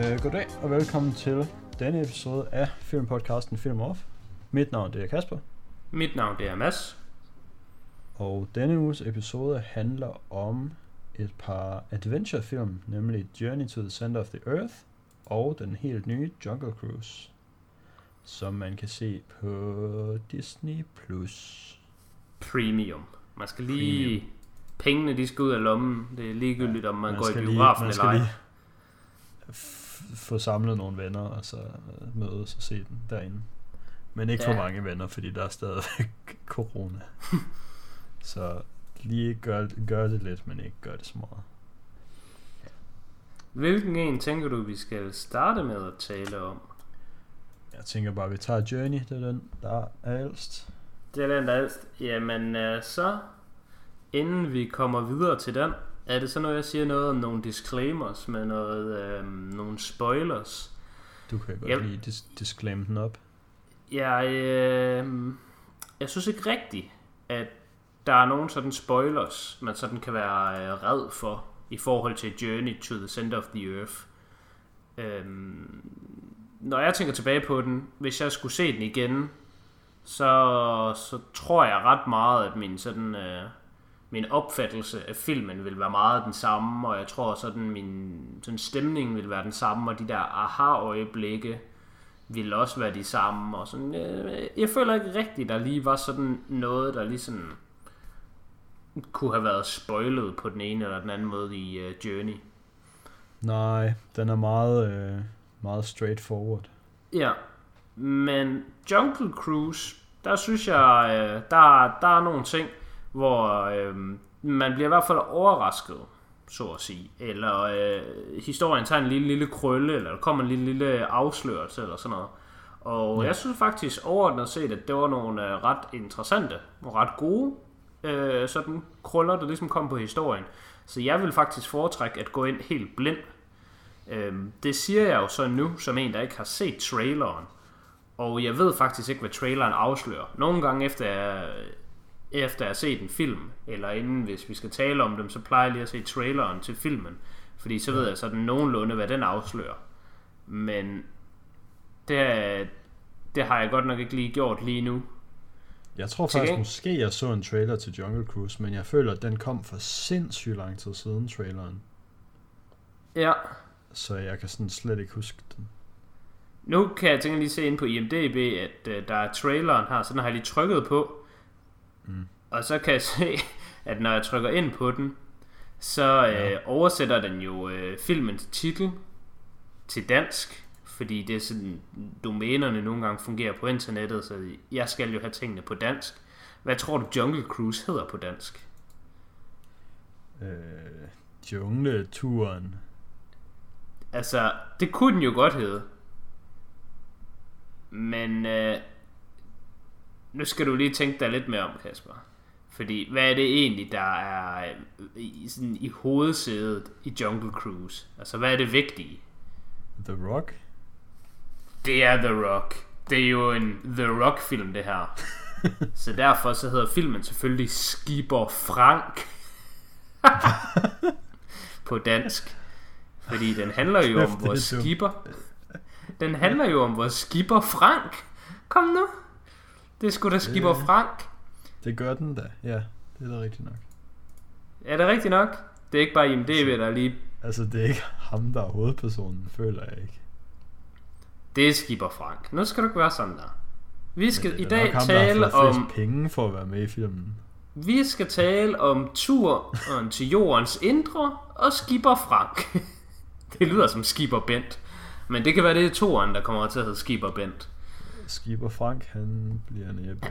Uh, goddag og velkommen til denne episode af filmpodcasten Film Off. Mit navn det er Kasper, Mit navn det er Mads. og denne uges episode handler om et par adventurefilm, nemlig Journey to the Center of the Earth og den helt nye Jungle Cruise, som man kan se på Disney+. Plus. Premium. Man skal lige... Premium. Pengene de skal ud af lommen. Det er ligegyldigt, om man, går i biografen man eller ej. lige få samlet nogle venner, og så øh, mødes og se den derinde. Men ikke ja. for mange venner, fordi der er stadigvæk corona. så lige gør, gør det lidt, men ikke gør det så meget. Hvilken en tænker du, vi skal starte med at tale om? Jeg tænker bare, at vi tager Journey, det er den, der er ældst. Det er den, der er ældst. Jamen, øh, så inden vi kommer videre til den, er det så noget, jeg siger noget om nogle disclaimers med noget, øh, nogle spoilers. Du kan godt Yep. lige dis- disclaim den op. Jeg, øh, jeg synes ikke rigtigt, at der er nogen sådan spoilers, man sådan kan være øh, red for i forhold til Journey to the Center of the Earth. Øhm, når jeg tænker tilbage på den, hvis jeg skulle se den igen, så, så tror jeg ret meget, at min sådan... Øh, min opfattelse af filmen vil være meget den samme, og jeg tror sådan min sådan stemning vil være den samme, og de der aha-øjeblikke ville også være de samme. Og sådan, øh, jeg føler ikke rigtigt, der lige var sådan noget, der lige sådan kunne have været spoilet på den ene eller den anden måde i uh, Journey. Nej, den er meget, øh, meget straightforward. Ja, men Jungle Cruise, der synes jeg, øh, der, der er nogle ting, hvor øh, man bliver i hvert fald overrasket, så at sige. Eller øh, historien tager en lille, lille krølle, eller der kommer en lille, lille afslørelse, eller sådan noget. Og Ja. jeg synes faktisk overordnet set, at det var nogle øh, ret interessante og ret gode øh, sådan krøller, der ligesom kom på historien. Så jeg vil faktisk foretrække at gå ind helt blind. Øhm, det siger jeg jo så nu, som en, der ikke har set traileren. Og jeg ved faktisk ikke, hvad traileren afslører. Nogle gange efter jeg, efter jeg har set en film, eller inden hvis vi skal tale om dem, så plejer jeg lige at se traileren til filmen. Fordi så ved jeg sådan nogenlunde, hvad den afslører. Men det, det har jeg godt nok ikke lige gjort lige nu. Jeg tror faktisk gengæld- måske, jeg så en trailer til Jungle Cruise, men jeg føler, at den kom for sindssygt lang tid siden, traileren. Ja, Så jeg kan sådan slet ikke huske den. Nu kan jeg tænke lige se ind på IMDb, at øh, der er traileren her, så den har jeg lige trykket på. Mm. Og så kan jeg se, at når jeg trykker ind på den, så øh, Ja. oversætter den jo øh, filmens titel til dansk. Fordi det er sådan, domænerne nogle gange fungerer på internettet, så jeg skal jo have tingene på dansk. Hvad tror du Jungle Cruise hedder på dansk? Øh, jungleturen. Altså, det kunne den jo godt hedde. Men øh, nu skal du lige tænke dig lidt mere om, Kasper. Fordi, hvad er det egentlig, der er øh, i, sådan, i hovedsædet i Jungle Cruise? Altså, hvad er det vigtige? The Rock? Det er The Rock. Det er jo en The Rock-film, det her. så derfor så hedder filmen selvfølgelig Skipper Frank. på dansk. Fordi den handler jo om vores skipper. Den handler jo om vores skipper Frank. Kom nu. Det sgu da skipper Det- Frank. Det gør den da, ja. Det er da rigtigt nok. Er det rigtigt nok? Det er ikke bare IMDb, der lige... Altså, det er ikke ham, der er hovedpersonen, føler jeg ikke. Det er skipper Frank. Nu skal du ikke være sådan der. Vi skal i dag ham, tale om... penge for at være med i filmen. Vi skal tale om turen til jordens indre og skipper Frank. Det lyder som skipper Bent. Men det kan være, det er toren, der kommer til at hedde skipper Bent. Skipper Frank, han bliver næppe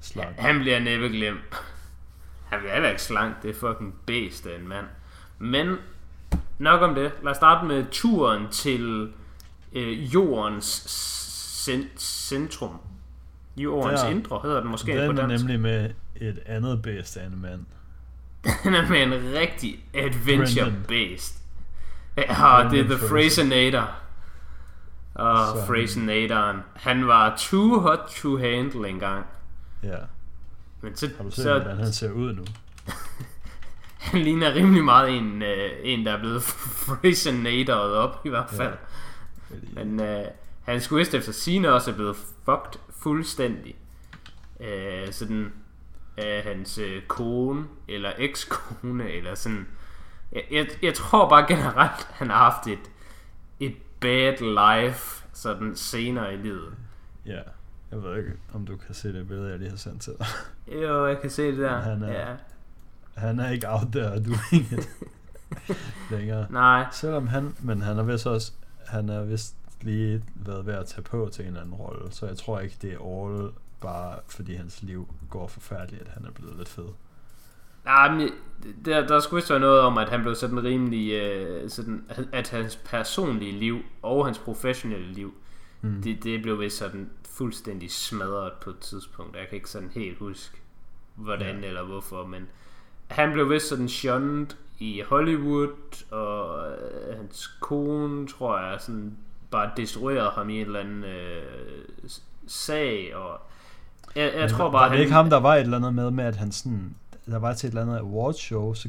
slank. Han bliver næppe glemt. Han bliver heller ikke slank. Det er fucking bedst af en mand. Men nok om det. Lad os starte med turen til øh, jordens cent- centrum. Jordens Der- indre hedder den måske Den på er dansk. nemlig med et andet bedst af en mand. Den er med en rigtig adventure Brendan. based. Ja, det er The Fraser. Og Så- Frasernatoren. Han var too hot to handle engang. Ja. Men så, Har du set, så hvordan han ser ud nu? han ligner rimelig meget en, øh, en der er blevet Frasernatoret op i hvert fald. Fordi, Men øh, hans quest efter sine også er blevet fucked fuldstændig. Øh, sådan af hans øh, kone, eller ekskone, eller sådan. Jeg, jeg, jeg tror bare generelt, han har haft et bad life, sådan senere i livet. ja, jeg ved ikke, om du kan se det billede, jeg lige har sendt til dig. Jo, jeg kan se det der. Han er- Ja. Han er ikke out there doing it længere. Nej, Selvom han, men han er vist også, han er vist lige været ved at tage på til en eller anden rolle, så jeg tror ikke, det er all bare fordi hans liv går forfærdeligt, at han er blevet lidt fed. Nej, men der, der skulle vist være noget om, at han blev sådan rimelig, øh, sådan, at hans personlige liv og hans professionelle liv, Mm. det, det blev vist sådan fuldstændig smadret på et tidspunkt. Jeg kan ikke sådan helt huske, hvordan Ja. eller hvorfor, men han blev vist sådan shunned i Hollywood, og øh, hans kone, tror jeg, sådan bare destruerede ham i en eller anden øh, sag, og jeg, jeg Men tror bare, var det ikke ham, der var et eller andet med, med at han sådan, der var til et eller andet awardshow, så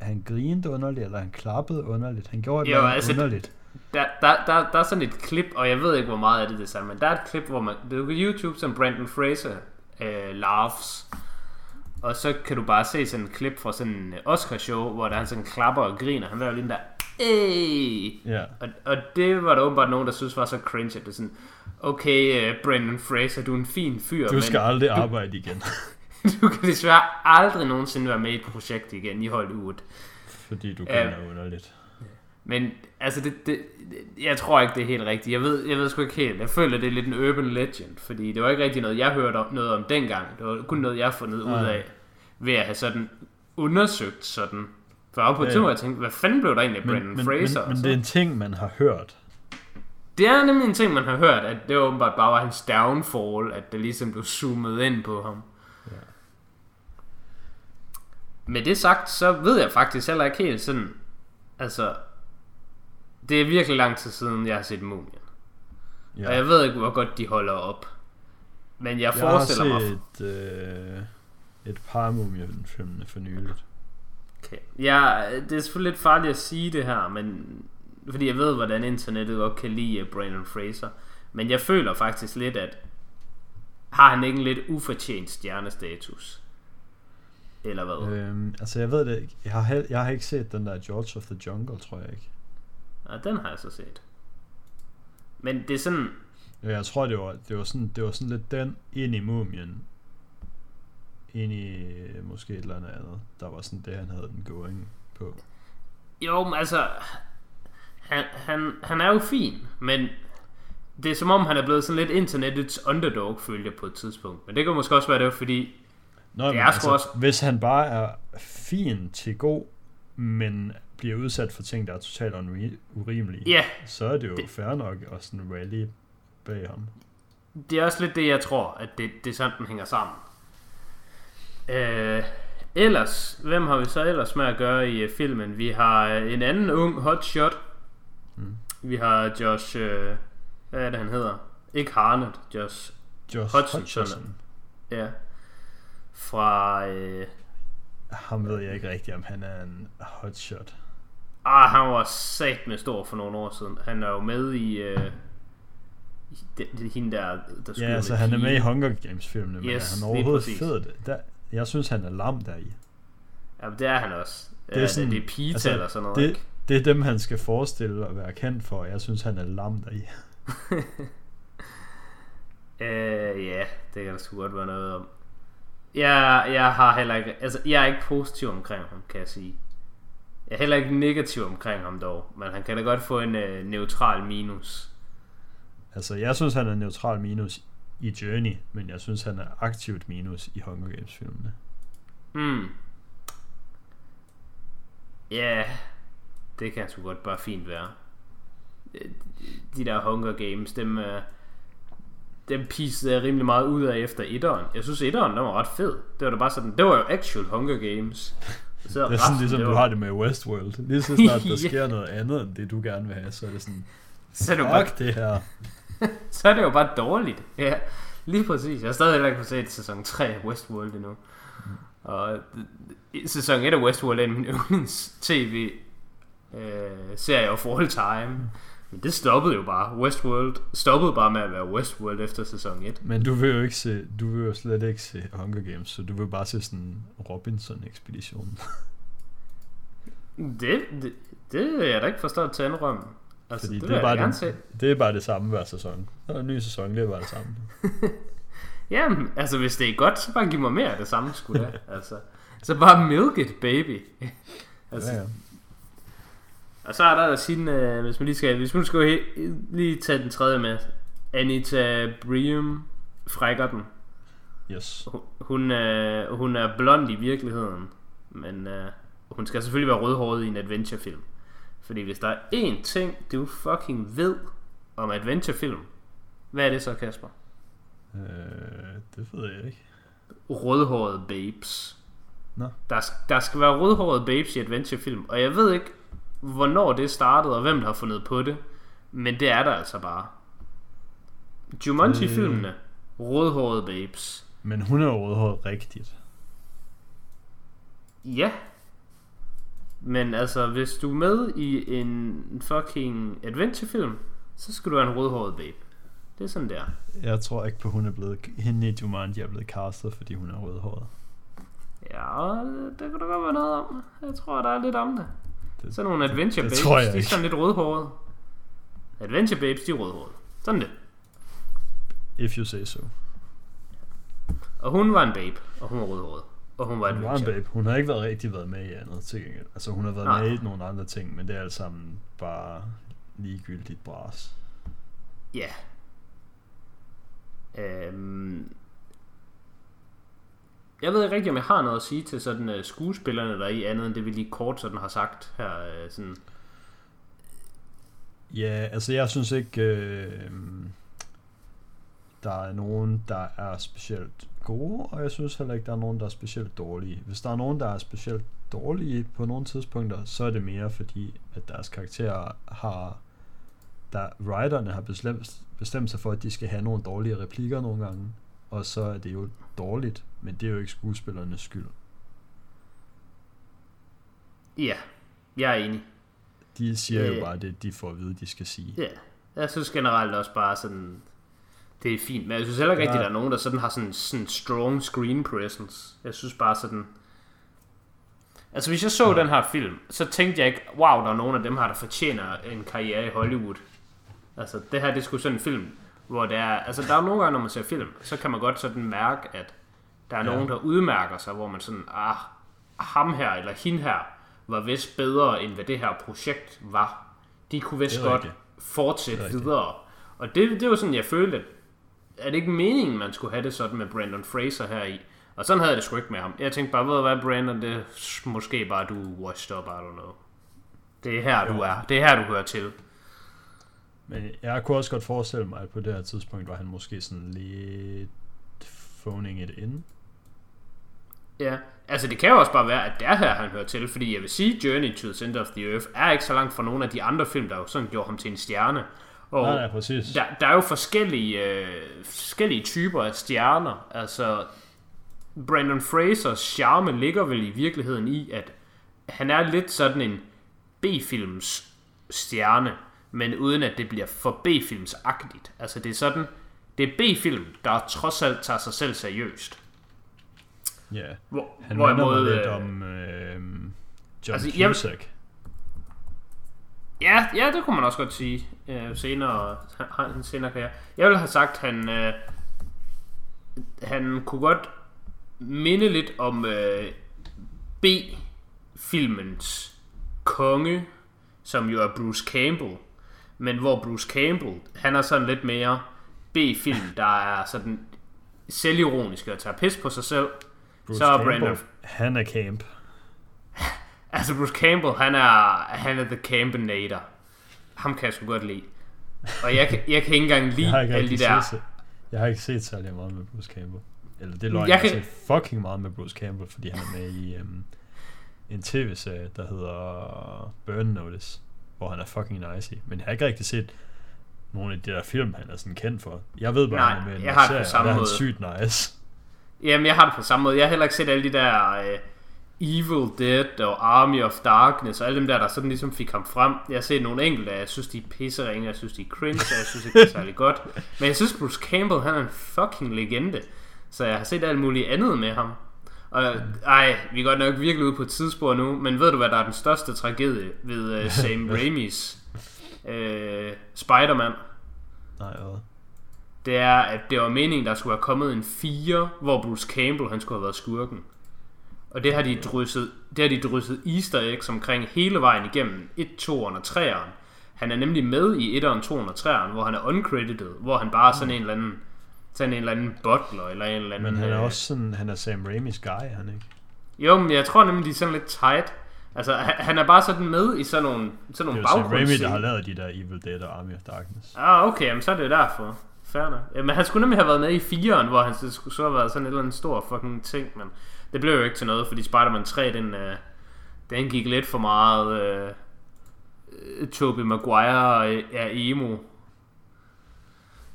han grinede underligt, eller han klappede underligt. Han gjorde Jo, andet altså, underligt. Der, der, der, der er sådan et klip, og jeg ved ikke, hvor meget af det det er sammen, men der er et klip, hvor man, det er på YouTube, som Brandon Fraser øh, laughs. Og så kan du bare se sådan et klip fra sådan en Oscar-show, hvor der han sådan klapper og griner. Han laver lige den der, Ey! Ja, Og, og det var der åbenbart nogen, der synes var så cringe, at det sådan, okay, uh, Brandon Fraser, du er en fin fyr, du skal aldrig arbejde igen, men du kan desværre aldrig nogensinde være med i et projekt igen i Hollywood. fordi du Ja. griner underligt. Men altså, det, det, jeg tror ikke, det er helt rigtigt. Jeg ved, jeg ved sgu ikke helt. Jeg føler, det er lidt en urban legend, fordi det var ikke rigtig noget, jeg hørte om, noget om dengang. Det var kun noget, jeg har fundet ud af, ved at have sådan undersøgt sådan. For op på tidspunkt, jeg tænkte, hvad fanden blev der egentlig af Men, Brandon men, Fraser? men, og men så- det er en ting, man har hørt. det er nemlig en ting, man har hørt, at det åbenbart bare var hans downfall, at det ligesom blev zoomet ind på ham. Med det sagt, så ved jeg faktisk heller ikke helt sådan, altså, det er virkelig lang tid siden, jeg har set Mumien. Ja. Og jeg ved ikke, hvor godt de holder op. Men jeg, Jeg har forestiller mig... set øh, et par mumiefilmene for nyligt. Okay. Ja, det er selvfølgelig lidt farligt at sige det her, men fordi jeg ved, hvordan internettet godt kan lide Brandon Fraser. Men jeg føler faktisk lidt, at har han ikke en lidt ufortjent stjernestatus? Eller hvad? Øh. Øhm, altså jeg ved det ikke. Jeg har, jeg har ikke set den der George of the Jungle, tror jeg ikke. Ja, den har jeg så set. Men det er sådan, Ja, Jeg tror, det var, det var, sådan, det var sådan lidt den ind i mumien. Ind i måske et eller andet andet. Der var sådan det, han havde den going på. jo, men altså, han, han, han er jo fin, men det er som om, han er blevet sådan lidt internettets underdog, følger på et tidspunkt. Men det kan måske også være, det var fordi, Nå, Det men er sgu også- hvis han bare er fin til god, men bliver udsat for ting, der er totalt urimelige, ja, så er det jo Det- fair nok at sådan rally bag ham. Det er også lidt det, jeg tror, at det, det er sådan, den hænger sammen. Øh, ellers, hvem har vi så ellers med at gøre i uh, filmen? Vi har øh, en anden ung hotshot. Mm. Vi har Josh, øh, hvad er det han hedder? Ikke Harnett, Josh, Josh Hutcherson. Hutcherson. ja. Fra, øh, Ham ved jeg ikke rigtigt, om han er en hotshot. ah, han var sat med stor for nogle år siden. Han er jo med i, øh, i det, det, hende der, der Ja, altså han er med i. Hunger Games filmene, men Yes, er han lige overhovedet fed? Der, jeg synes, han er lam deri. Ja, det er han også. Det er Det er, sådan- det er Pita altså, eller sådan noget, det- ikke? Det er dem, han skal forestille at være kendt for. Jeg synes, han er lam deri. Øh, ja, det kan der sgu godt være noget om. Jeg, jeg har heller ikke, altså jeg er ikke positiv omkring ham, kan jeg sige. Jeg er heller ikke negativ omkring ham dog, men han kan da godt få en øh, neutral minus. Altså, jeg synes, han er neutral minus i Journey, men jeg synes, han er aktivt minus i Hunger Games filmene. Hmm. Ja, det kan sgu godt bare fint være. Øh, De der Hunger Games, dem, øh, dem piecede jeg rimelig meget ud af efter etteren. Jeg synes, etteren, den var ret fed. Det var da bare sådan, det var jo actual Hunger Games. Så Det er sådan ligesom, det du var- har det med Westworld. Lige så snart der sker noget andet, end det du gerne vil have, så er det sådan, Så er det bare det her. så er det jo bare dårligt. Ja, lige præcis. Jeg har stadig heller ikke fået set sæson 3 af Westworld endnu. Og sæson 1 af Westworld er min yndlings tv øh, serie of all time. Men det stoppede jo bare. Westworld stoppede bare med at være Westworld efter sæson 1. Men du vil jo ikke se, du vil jo slet ikke se Hunger Games, så du vil bare se sådan Robinson-ekspeditionen. Det, det, det er jeg da ikke forstået til at indrømme. Altså, Fordi det, det, er bare se. det er bare det samme hver sæson. Der er en ny sæson, det er bare det samme. Jamen, altså hvis det er godt, så bare giv mig mere af det samme, skulle da. altså, så bare milk it, baby. altså, Ja, ja. Og så er der sin, øh, hvis man lige skal, hvis man skal he- lige tage den tredje med, Anita Brium frækker den. Yes. Hun- Hun, øh, hun er blond i virkeligheden, men øh, hun skal selvfølgelig være rødhåret i en adventurefilm. Fordi hvis der er én ting, du fucking ved om adventurefilm, hvad er det så, Kasper? Øh, det ved jeg ikke. Rødhårede babes. Nå. Der, der skal være rødhårede babes i adventurefilm, og jeg ved ikke, hvornår det startede, og hvem der har fundet på det, men det er der altså bare. Jumanji-filmene, rødhårede babes. Men hun er jo rødhåret rigtigt. Ja. Men altså, hvis du er med i en fucking adventurefilm, så skal du være en rødhåret babe. Det er sådan der. Jeg tror ikke på, hun er blevet... Hende i Jumanji er blevet castet, fordi hun er rødhåret. Ja, det, det kan der godt være noget om. Jeg tror, der er lidt om det. Det, Sådan nogle adventure babes, tror jeg de er sådan lidt rødhårede. Adventure babes, de er rødhårede. Sådan det. if you say so. Og hun var en babe, og hun var rødhåret. Og hun var Hun var en babe. Hun har ikke været rigtig været med i andet til gengæld. Altså hun har været Nej. med i nogle andre ting, men det er alt sammen bare ligegyldigt bras. Ja. Øhm, jeg ved ikke rigtig, om jeg har noget at sige til sådan uh, skuespillerne der er i andet, end det vi lige kort sådan har sagt her. Uh, sådan. Ja, altså jeg synes ikke, øh, der er nogen, der er specielt gode, og jeg synes heller ikke, der er nogen, der er specielt dårlige. Hvis der er nogen, der er specielt dårlige på nogle tidspunkter, så er det mere fordi, at deres karakterer har, der writerne har bestemt, bestemt sig for, at de skal have nogle dårlige replikker nogle gange, og så er det jo dårligt, men det er jo ikke skuespillernes skyld. Ja, jeg er enig. De siger jo Øh. bare det, de får at vide, de skal sige. Ja, jeg synes generelt også bare sådan, det er fint. Men jeg synes heller ikke Ja. der er nogen, der sådan har sådan, sådan strong screen presence. Jeg synes bare sådan... Altså hvis jeg så Ja. den her film, så tænkte jeg ikke, wow, der er nogen af dem her, der fortjener en karriere i Hollywood. Altså det her, det sgu sådan en film, hvor det er... Altså der er nogle gange, når man ser film, så kan man godt sådan mærke, at der er Ja. nogen, der udmærker sig, hvor man sådan, ah, ham her eller hende her var vist bedre, end hvad det her projekt var. De kunne vist godt rigtigt. fortsætte er videre. Og det, det var sådan, jeg følte, at er det ikke meningen, man skulle have det sådan med Brandon Fraser her i? Og sådan havde jeg det sgu ikke med ham. Jeg tænkte bare, ved du hvad, Brandon, det er måske bare, du washed up, I don't know. Det er her, du Jo. er. Det er her, du hører til. Men jeg kunne også godt forestille mig, at på det her tidspunkt var han måske sådan lidt phoning it in. Ja, altså det kan jo også bare være, at det er her, han hører til, fordi jeg vil sige, Journey to the Center of the Earth er ikke så langt fra nogle af de andre film, der jo sådan gjorde ham til en stjerne. Og Nej, nej, præcis. der, der er jo forskellige, øh, forskellige typer af stjerner. Altså, Brandon Frasers charme ligger vel i virkeligheden i, at han er lidt sådan en B-films stjerne, men uden at det bliver for B-filmsagtigt. Altså det er sådan, det er B-film, der trods alt tager sig selv seriøst. Ja. Hvor, Han minder mig lidt øh, om øh, John altså, jeg- Cusack. Ja, ja, det kunne man også godt sige øh, senere, har en senere karriere. Jeg ville have sagt, han, øh, han kunne godt minde lidt om øh, B-filmens konge, som jo er Bruce Campbell. Men hvor Bruce Campbell, han er sådan lidt mere B-film, der er sådan selvironisk og tager pis på sig selv. Bruce så er Campbell, Brandon- Han er camp. Altså Bruce Campbell, han er, han er the campinator. Ham kan jeg sgu godt lide. Og jeg, kan- jeg kan ikke engang lide har ikke alle de der... set, jeg har ikke set særlig meget med Bruce Campbell. Eller det er løgn, Jeg jeg, har kan- set fucking meget med Bruce Campbell, fordi han er med i um, en tv-serie, der hedder Burn Notice, hvor han er fucking nice i. Men jeg har ikke rigtig set nogle af de der film, han er sådan kendt for. Jeg ved bare, Nej, han er med i en jeg har det på serie, samme og der er han sygt nice. Jamen, jeg har det på samme måde. Jeg har heller ikke set alle de der... Øh, Evil Dead og Army of Darkness og alle dem der, der sådan ligesom fik ham frem. Jeg har set nogle enkelte, jeg synes, de er pisseringe, jeg synes, de er cringe, og jeg synes ikke, det er særlig godt. Men jeg synes, Bruce Campbell, han er en fucking legende. Så jeg har set alt muligt andet med ham. Og ej, vi er godt nok virkelig ude på et tidsspor nu, men ved du, hvad der er den største tragedie ved uh, Sam Raimis uh, Spider-Man? Nej, hvad? Det er, at det var meningen, der skulle have kommet en 4, hvor Bruce Campbell, han skulle have været skurken. Og det har de drysset, det har de drysset easter eggs omkring hele vejen igennem 1, 2 og 3'eren. Han er nemlig med i 1'eren, 2 og 3'eren, hvor han er uncredited, hvor han bare er sådan en eller anden sådan en eller anden butler eller en eller anden... Men han er øh, også sådan, han er Sam Raimis guy, han ikke? Jo, men jeg tror nemlig, de er sådan lidt tight. Altså, han, er bare sådan med i sådan nogle, sådan nogle Det er jo Sam Raimi, der har lavet de der Evil Dead og Army of Darkness. Ah, okay, jamen, så er det derfor. Fair nok. Ja, men han skulle nemlig have været med i 4'eren, hvor han så skulle så have været sådan en eller anden stor fucking ting, men det blev jo ikke til noget, fordi Spider-Man 3, den, øh, den gik lidt for meget... Øh, Tobey Maguire øh, er emo.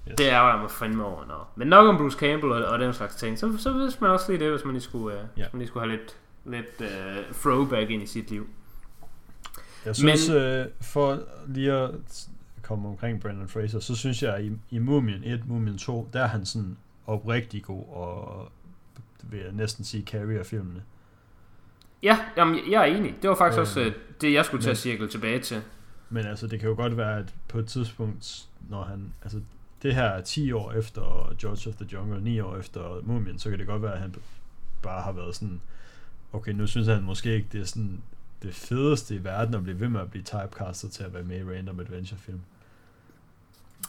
Yes. Det er jeg mig fandme over. Nå. Men nok om Bruce Campbell og, og den slags ting. Så, så vidste man også lige det, hvis man lige skulle, øh, Ja. hvis man lige skulle have lidt, lidt øh, throwback ind i sit liv. Jeg synes, Men... øh, for lige at komme omkring Brandon Fraser, så synes jeg, at i, i Mumien 1, Mumien 2, der er han sådan oprigtig god, og vil jeg næsten sige, carrier filmene. Ja, jamen, jeg er enig. Det var faktisk Øh, også øh, det, jeg skulle til men- at cirkle tilbage til. Men altså, det kan jo godt være, at på et tidspunkt, når han, altså, det her er 10 år efter George of the Jungle, 9 år efter Mumien, så kan det godt være, at han bare har været sådan, okay, nu synes han måske ikke, det er sådan det fedeste i verden at blive ved med at blive typecastet til at være med i random adventure film.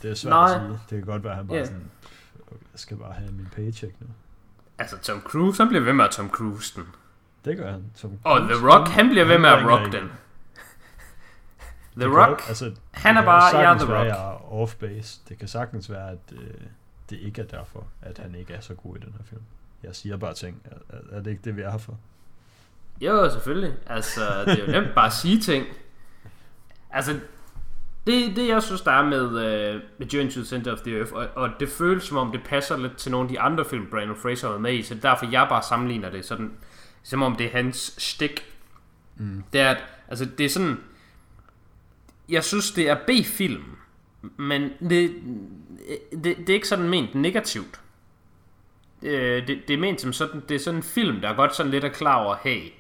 Det er svært Nej. at sige. Det kan godt være, at han bare Ja. sådan, okay, jeg skal bare have min paycheck nu. Altså, Tom Cruise, han bliver ved med at Tom Cruise den. Det gør han. Tom Og Cruise, The Rock, han bliver ved med at rock den. Det The kan Rock, jo- altså, han det er kan bare, jeg er The være, Rock. jeg er off-base. Det kan sagtens være, at øh, det ikke er derfor, at han ikke er så god i den her film. Jeg siger bare ting. Er, er- er det ikke det, vi er her for? Jo, selvfølgelig. Altså, det er jo nemt bare at sige ting. Altså, det, det jeg synes, der er med, uh, med Journey to the Center of the Earth, og, og det føles som om, det passer lidt til nogle af de andre film, Brandon Fraser været med i, så det er derfor, jeg bare sammenligner det sådan, som om det er hans stik. Mm. Det er, at, altså, det er sådan, jeg synes, det er B-film, men det, det, det er ikke sådan ment negativt. Øh, det, det er ment som sådan, det er sådan en film, der er godt sådan lidt er klar over, hey,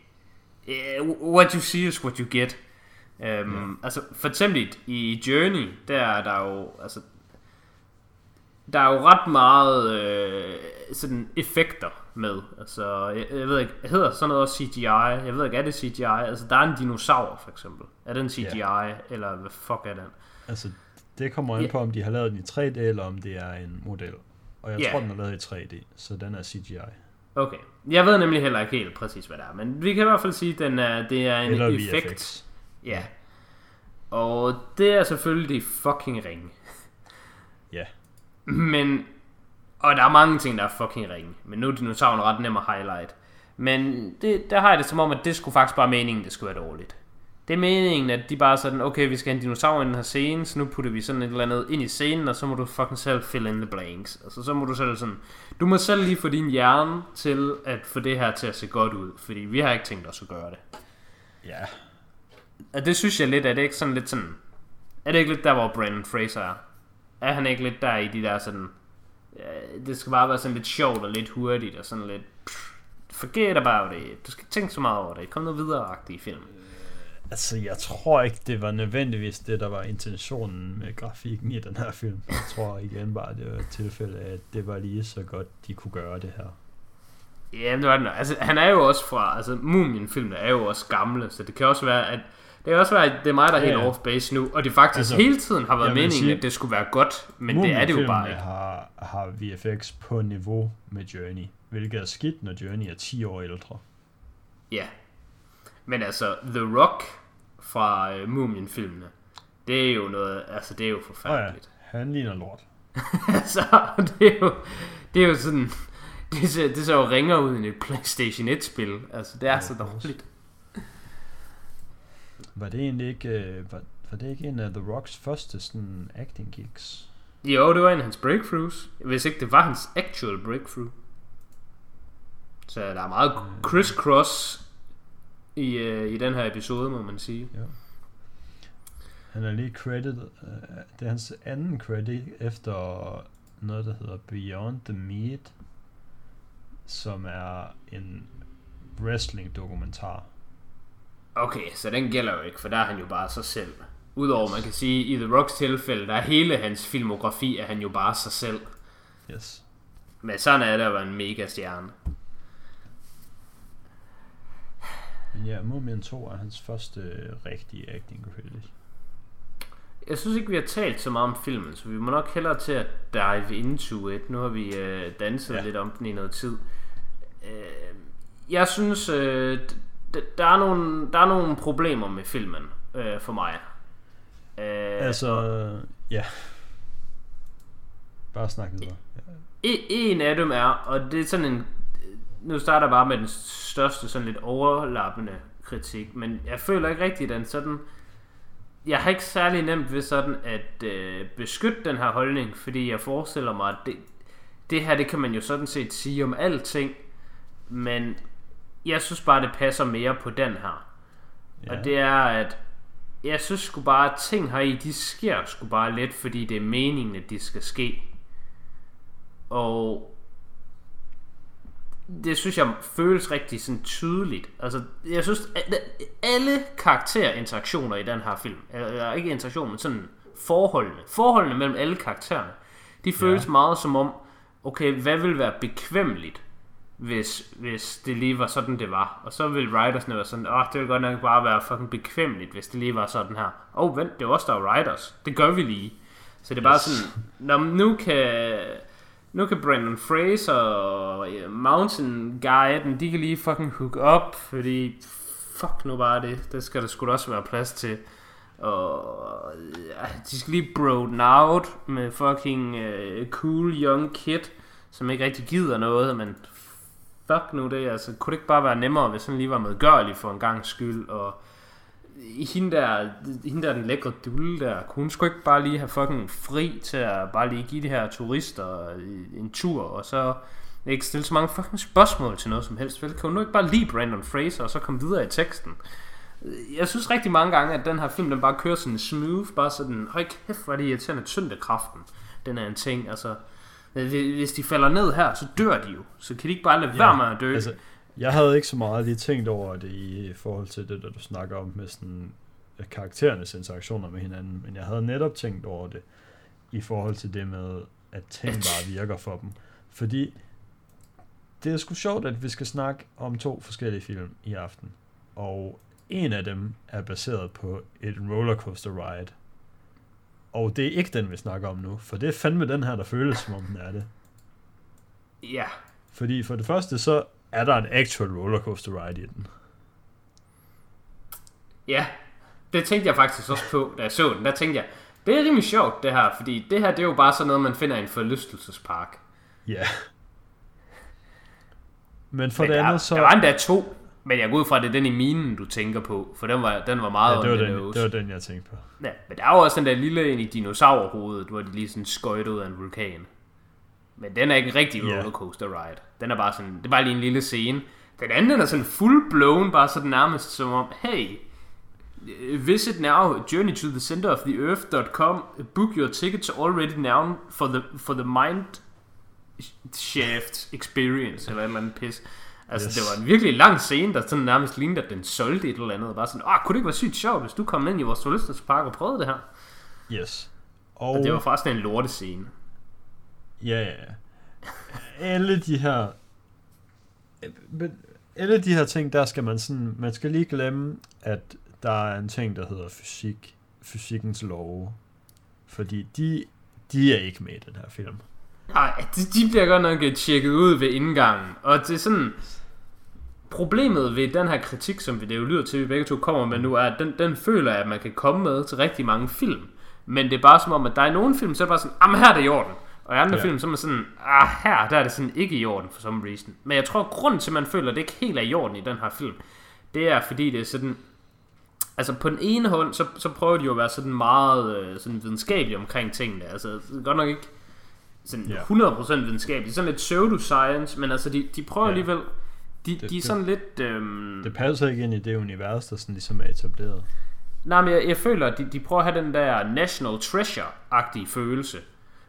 eh, what you see is what you get. Um, Altså for eksempel i Journey, der er der jo, altså, der er jo ret meget øh, sådan effekter med. Altså, jeg, jeg ved ikke, hedder sådan noget også CGI? Jeg ved ikke, er det CGI? Altså, der er en dinosaur for eksempel. Er det en CGI? Eller hvad fuck er den? Altså, det kommer an Ja. på, om de har lavet den i 3D, eller om det er en model. Og jeg Ja. tror, den er lavet i 3D, så den er CGI. Okay. Jeg ved nemlig heller ikke helt præcis, hvad det er. Men vi kan i hvert fald sige, at den er, det er en Eller effekt. VFX. Ja. Og det er selvfølgelig fucking ringe. Ja. Men, og der er mange ting, der er fucking ringe. Men nu er dinosauren ret nem at highlight. Men det, der har jeg det som om, at det skulle faktisk bare meningen, det skulle være dårligt. Det er meningen, at de bare er sådan, okay, vi skal have en dinosaur i den her scene, så nu putter vi sådan et eller andet ind i scenen, og så må du fucking selv fill in the blanks. Altså, så må du selv sådan, du må selv lige få din hjerne til at få det her til at se godt ud, fordi vi har ikke tænkt os at gøre det. Ja, Og det synes jeg lidt, er det ikke sådan lidt sådan, er det ikke lidt der, hvor Brandon Fraser er? Er han ikke lidt der i de der sådan, øh, det skal bare være sådan lidt sjovt og lidt hurtigt og sådan lidt, pff, forget about it, du skal ikke tænke så meget over det, kom noget videre i film. altså jeg tror ikke, det var nødvendigvis det, der var intentionen med grafikken i den her film. Jeg tror igen bare, det var et tilfælde at det var lige så godt, de kunne gøre det her. Ja, det var den. Altså, han er jo også fra, altså Mumien-filmene er jo også gamle, så det kan også være, at det kan også være, at det er mig, der er helt Ja, ja. off base nu, og det faktisk Altså, hele tiden har været meningen, sige- at det skulle være godt, men det er det jo bare ikke. har, har VFX på niveau med Journey, hvilket er skidt, når Journey er 10 år ældre. Ja. Men altså, The Rock fra øh, Mumien-filmene, det er jo noget, altså det er jo Åh ja, forfærdeligt. han ligner lort. altså, det er jo, det er jo sådan, det ser, det ser jo ringer ud end et Playstation 1-spil. Altså, det er Ja, så dårligt. Var det egentlig ikke, øh, var, var det ikke en af The Rocks første sådan acting gigs? Jo, det var en af hans breakthroughs. Hvis ikke det var hans actual breakthrough. Så der er meget crisscross i, øh, i den her episode, må man sige. Ja. Han er lige credited, uh, det er hans anden credit efter noget, der hedder Beyond the Meat, som er en wrestling dokumentar. Okay, så den gælder jo ikke, for der er han jo bare sig selv. Udover, man kan sige, i The Rocks tilfælde, der er hele hans filmografi, er han jo bare sig selv. Yes. Men sådan er det at være en mega stjerne. Men ja, Mumien 2 er hans første øh, rigtige acting credit. Jeg synes ikke, vi har talt så meget om filmen, så vi må nok hellere til at dive into it. Nu har vi øh, danset ja. Lidt om den i noget tid. Øh, jeg synes, øh, der, er nogle, der er nogle problemer med filmen øh, for mig. Øh, Altså, ja. Bare snak videre. Ja. E- en af dem er, og det er sådan en... Nu starter jeg bare med den største, sådan lidt overlappende kritik, men jeg føler ikke rigtigt, den sådan... Jeg har ikke særlig nemt ved sådan at øh, beskytte den her holdning, fordi jeg forestiller mig, at det, det her, det kan man jo sådan set sige om alting, men jeg synes bare, det passer mere på den her. Ja. Og det er, at jeg synes sgu bare, at ting her i, de sker sgu bare lidt, fordi det er meningen, at de skal ske. Og det synes jeg føles rigtig sådan tydeligt. Altså, jeg synes, alle karakterinteraktioner i den her film, eller ikke interaktion, men sådan forholdene, forholdene mellem alle karaktererne, de føles Ja. meget som om, okay, hvad vil være bekvemmeligt, hvis, hvis det lige var sådan, det var. Og så vil writersne være sådan, åh, oh, det vil godt nok bare være fucking bekvemmeligt, hvis det lige var sådan her. Åh, oh, vent, det er også der er writers. Det gør vi lige. Så det er bare Yes. sådan, når nu kan, nu kan Brandon Fraser og Mountain Guiden, de kan lige fucking hook op, fordi fuck nu bare det, det skal der da også være plads til. Og ja, de skal lige broden out med fucking uh, cool young kid, som ikke rigtig gider noget, men fuck nu det, altså kunne det ikke bare være nemmere, hvis han lige var medgørlig for en gang skyld, og hende der, hende der den lækre dulle der, kunne hun sgu ikke bare lige have fucking fri til at bare lige give de her turister en tur, og så ikke stille så mange fucking spørgsmål til noget som helst. Vel, kan hun nu ikke bare lide Brandon Fraser, og så komme videre i teksten? Jeg synes rigtig mange gange, at den her film, den bare kører sådan smooth, bare sådan, høj kæft, hvor er det irriterende tyngdekraften. Den er en ting, altså, hvis de falder ned her, så dør de jo. Så kan de ikke bare lade Ja, være med at dø. Altså, jeg havde ikke så meget lige tænkt over det i forhold til det, der du snakker om med sådan øh, karakterernes interaktioner med hinanden, men jeg havde netop tænkt over det i forhold til det med, at ting bare virker for dem. Fordi det er sgu sjovt, at vi skal snakke om to forskellige film i aften, og en af dem er baseret på et rollercoaster ride. Og det er ikke den, vi snakker om nu, for det er fandme den her, der føles som om den er det. Ja, Fordi for det første, så er der en actual rollercoaster ride i den. Ja, det tænkte jeg faktisk også på, da jeg så den. Der tænkte jeg, det er rimelig sjovt det her, fordi det her det er jo bare sådan noget, man finder i en forlystelsespark. Ja. Men for Men det der, andet så... der var endda to, men jeg går ud fra, at det er den i minen, du tænker på, for den var, den var meget ja, det, var den, det var den, jeg tænkte på. Ja, men der er jo også den der lille en i dinosaurhovedet, hvor de lige sådan skøjter ud af en vulkan. Men den er ikke en rigtig Ja. rollercoaster ride. Den er bare sådan, det er bare lige en lille scene. Den anden den er sådan full blown, bare sådan nærmest som om, hey, visit now journey to the center of the earth.com book your tickets already now for the, for the mind shaft experience eller et eller andet pis. Altså, Yes. det var en virkelig lang scene, der sådan nærmest lignede, at den solgte et eller andet. Bare sådan, ah, kunne det ikke være sygt sjovt, hvis du kom ind i vores turistpark og prøvede det her? Yes. Og Og det var forresten en lortescene. ja, ja, ja. Alle de her... Men alle de her ting, der skal man sådan... Man skal lige glemme, at der er en ting, der hedder fysik. Fysikkens love. Fordi de, de er ikke med i den her film. Nej, de, de bliver godt nok tjekket ud ved indgangen. Og det er sådan... Problemet ved den her kritik, som vi det jo lyder til, vi begge to kommer med nu, er, at den, den føler jeg, at man kan komme med til rigtig mange film. Men det er bare som om, at der er nogle film, så er det bare sådan, ah, men her er det i orden. Og i andre Ja. film, så er man sådan, ah, her der er det sådan ikke i orden for some reason. Men jeg tror, grunden til, at man føler, at det ikke helt er i orden i den her film, det er, fordi det er sådan... Altså på den ene hånd, så, så prøver de jo at være sådan meget øh, sådan videnskabelige omkring tingene. Altså godt nok ikke sådan Ja. 100% videnskabeligt. Sådan lidt pseudoscience, men altså de, de prøver Ja. alligevel De, Det- de er det- sådan lidt... Øhm, Det passer ikke ind i det univers, der sådan ligesom er etableret. Nej, men jeg, jeg føler, at de, de prøver at have den der National Treasure-agtige følelse,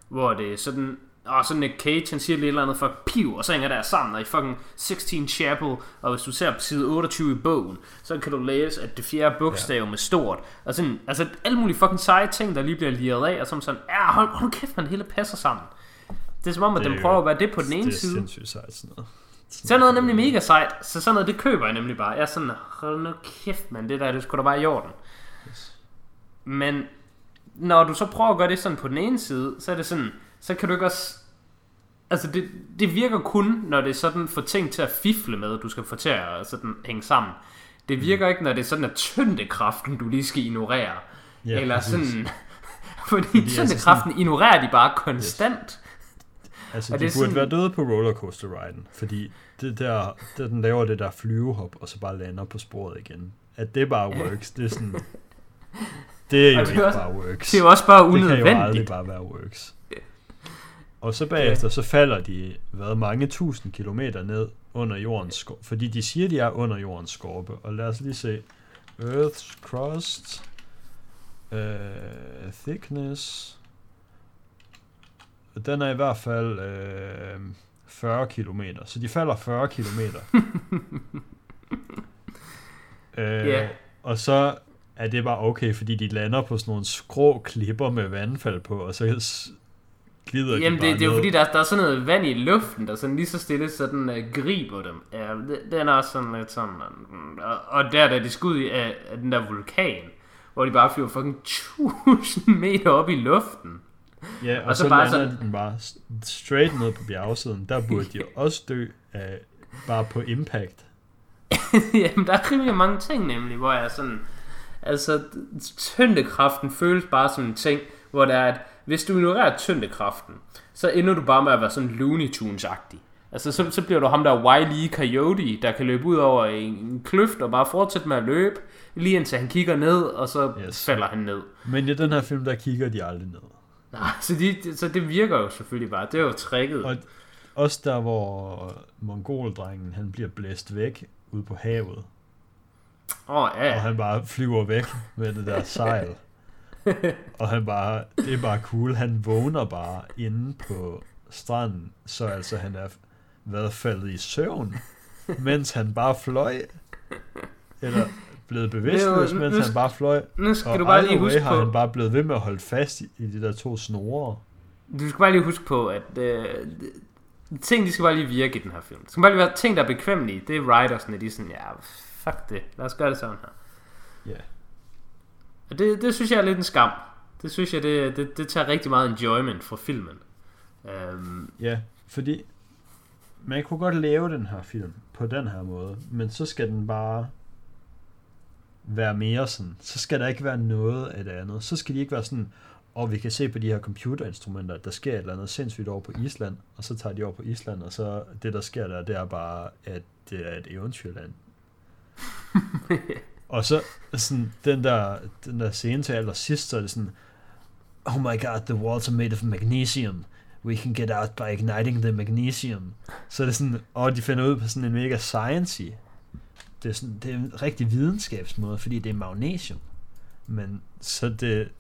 hvor det er sådan, og sådan Nick Cage, han siger lidt eller andet for piv, og så hænger der sammen, og i fucking 16 Chapel, og hvis du ser på side 28 i bogen, så kan du læse, at det fjerde bogstav med stort, og sådan, altså alle mulige fucking seje ting, der lige bliver liret af, og som sådan, ja, hold, hold kæft, man, det hele passer sammen. Det er som om, at Det den prøver at være det på den ene det er side. sindssygt sejt sådan noget. Så er noget nemlig mega sejt, så sådan noget, det køber jeg nemlig bare. Jeg er sådan, hold nu kæft, man, det der, det skulle da bare i orden. Yes. Men når du så prøver at gøre det sådan på den ene side, så er det sådan, så kan du ikke også... Altså det, det virker kun, når det er sådan for ting til at fifle med, du skal få til at sådan hænge sammen. Det virker ikke, når det er sådan, at tyndekraften, du lige skal ignorere. Ja, Eller præcis. sådan... Fordi, Fordi altså tyndekraften ignorerer de bare konstant. Altså, Og de det burde sådan- være døde på rollercoaster riden, fordi det der, det, den laver det der flyvehop, og så bare lander på sporet igen. At det bare works, det er sådan... Det er jo det ikke også- bare works. Det er jo også bare Det kan jo aldrig unødvendigt. bare være works. Og så bagefter, så falder de hvad, mange tusind kilometer ned under jordens skorpe, fordi de siger, de er under jordens skorpe. Og lad os lige se. Earth's crust, uh, thickness, den er i hvert fald øh, 40 kilometer. Så de falder 40 kilometer. øh, Ja. Og så er det bare okay, fordi de lander på sådan nogle skrå klipper med vandfald på, og så glider de Jamen bare det, det er jo ned. fordi, der, der er sådan noget vand i luften, der sådan lige så stille sådan uh, griber dem. Ja, det, den er også sådan lidt sådan... uh, Og, og der da de skal ud i- af, af den der vulkan, hvor de bare flyver fucking 1000 meter op i luften. Ja, og, og så, så bare sådan- den bare straight ned på bjergsiden. Der burde de også dø af, bare på impact. Jamen der er rimelig mange ting nemlig, hvor jeg sådan... Altså, tyndekraften føles bare som en ting, hvor der er, at hvis du ignorerer tyndekraften, så ender du bare med at være sådan Looney Tunes-agtig. Altså, så, så bliver du ham der Wile E. Coyote, der kan løbe ud over en, en kløft og bare fortsætte med at løbe, lige indtil han kigger ned, og så yes. falder han ned. Men i den her film, der kigger de aldrig ned. Nej, så, de, så det virker jo selvfølgelig bare. Det er jo tricket. Og også der, hvor mongoldrengen, han bliver blæst væk ude på havet, Åh, oh, ja. og han bare flyver væk med det der sejl. og han bare, det er bare cool, han vågner bare inde på stranden, så altså han er været faldet i søvn, mens han bare fløj, eller blevet bevidstløs, mens nu han bare fløj. Nu skal og du bare lige huske har på... han bare blevet ved med at holde fast i, i de der to snore. Du skal bare lige huske på, at øh, ting, de skal bare lige virke i den her film. Det skal bare lige være ting, der er bekvemmelige. Det er writersne, de er sådan, ja, fuck det. Lad os gøre det sådan her. Ja. Og det, det synes jeg er lidt en skam. Det synes jeg, det, det, det tager rigtig meget enjoyment fra filmen. Øhm, Ja, fordi man kunne godt lave den her film på den her måde, men så skal den bare være mere sådan. Så skal der ikke være noget af det andet. Så skal de ikke være sådan, og vi kan se på de her computerinstrumenter, at der sker et eller andet sindssygt over på Island, og så tager de over på Island, og så det, der sker der, det er bare, at det er et eventyrland. og så sådan, den der, den der scene til allersidst, så er det sådan, oh my god, the walls are made of magnesium. We can get out by igniting the magnesium. Så er det sådan, og de finder ud på sådan en mega science det er, sådan, det er en rigtig videnskabsmåde, fordi det er magnesium. Men så det,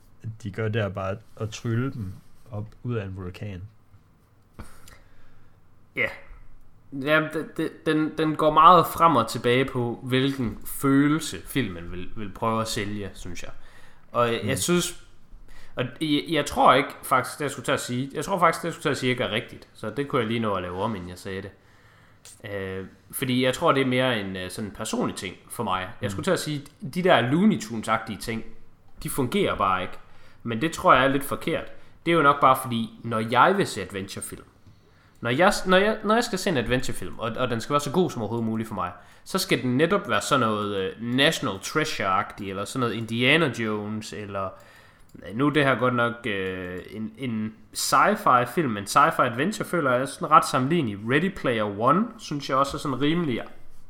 de gør der bare at trylle dem op ud af en vulkan. ja, det, det, den, den går meget frem og tilbage på, hvilken følelse filmen vil, vil prøve at sælge, synes jeg. Og jeg, Mm. jeg synes... Og jeg, jeg tror ikke faktisk, det jeg skulle til at sige, jeg tror faktisk, det jeg skulle til at sige ikke er rigtigt. Så det kunne jeg lige nå at lave om, inden jeg sagde det. Øh, fordi jeg tror, det er mere en øh, sådan sådan personlig ting for mig. Jeg skulle til at sige, de der Looney Tunes-agtige ting, de fungerer bare ikke. Men det tror jeg er lidt forkert. Det er jo nok bare fordi, når jeg vil se adventurefilm, når jeg, når jeg, når jeg skal se en adventurefilm, og, og den skal være så god som overhovedet muligt for mig, så skal den netop være sådan noget uh, National Treasure-agtigt, eller sådan noget Indiana Jones, eller øh, nu er det her godt nok uh, en, en sci-fi film, en sci-fi adventure føler jeg er sådan ret sammenlignelig. Ready Player One, synes jeg også er sådan rimelig,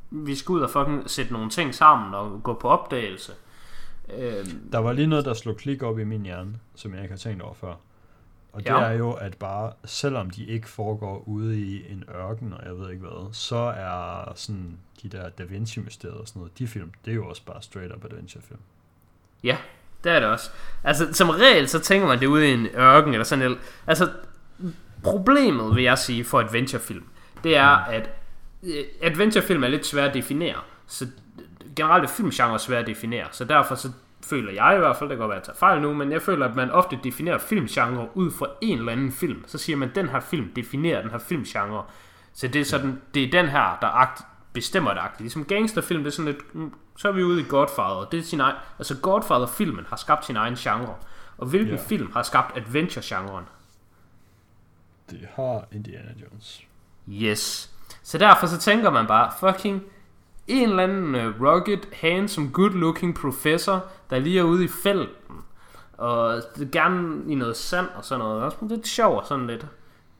vi skal ud og fucking sætte nogle ting sammen og gå på opdagelse. Uh, Der var lige noget, der slog klik op i min hjerne, som jeg ikke har tænkt over før. Og det Ja. er jo, at bare, selvom de ikke foregår ude i en ørken, og jeg ved ikke hvad, så er sådan de der Da Vinci-mysterier og sådan noget, de film, det er jo også bare straight up adventure-film. Ja, det er det også. Altså, som regel, så tænker man det ude i en ørken, eller sådan noget. Altså, problemet, vil jeg sige, for adventurefilm, det er, Mm. at øh, adventurefilm er lidt svært at definere. Så generelt er filmgenre svært at definere. Så derfor så føler jeg i hvert fald, det kan godt være, at jeg tager fejl nu, men jeg føler, at man ofte definerer filmgenre ud fra en eller anden film. Så siger man, at den her film definerer den her filmgenre. Så det er sådan, det er den her, der akt, bestemmer det agtigt. Ligesom gangsterfilm, det er sådan lidt, så er vi ude i Godfather. Det er sin egen, altså Godfather-filmen har skabt sin egen genre. Og hvilken Ja. film har skabt adventure-genren? Det har Indiana Jones. Yes. Så derfor så tænker man bare, fucking en eller anden uh, rugged, handsome, good-looking professor, der lige er ude i felten, og det er gerne i noget sand og sådan noget. Også lidt sjov og sådan lidt.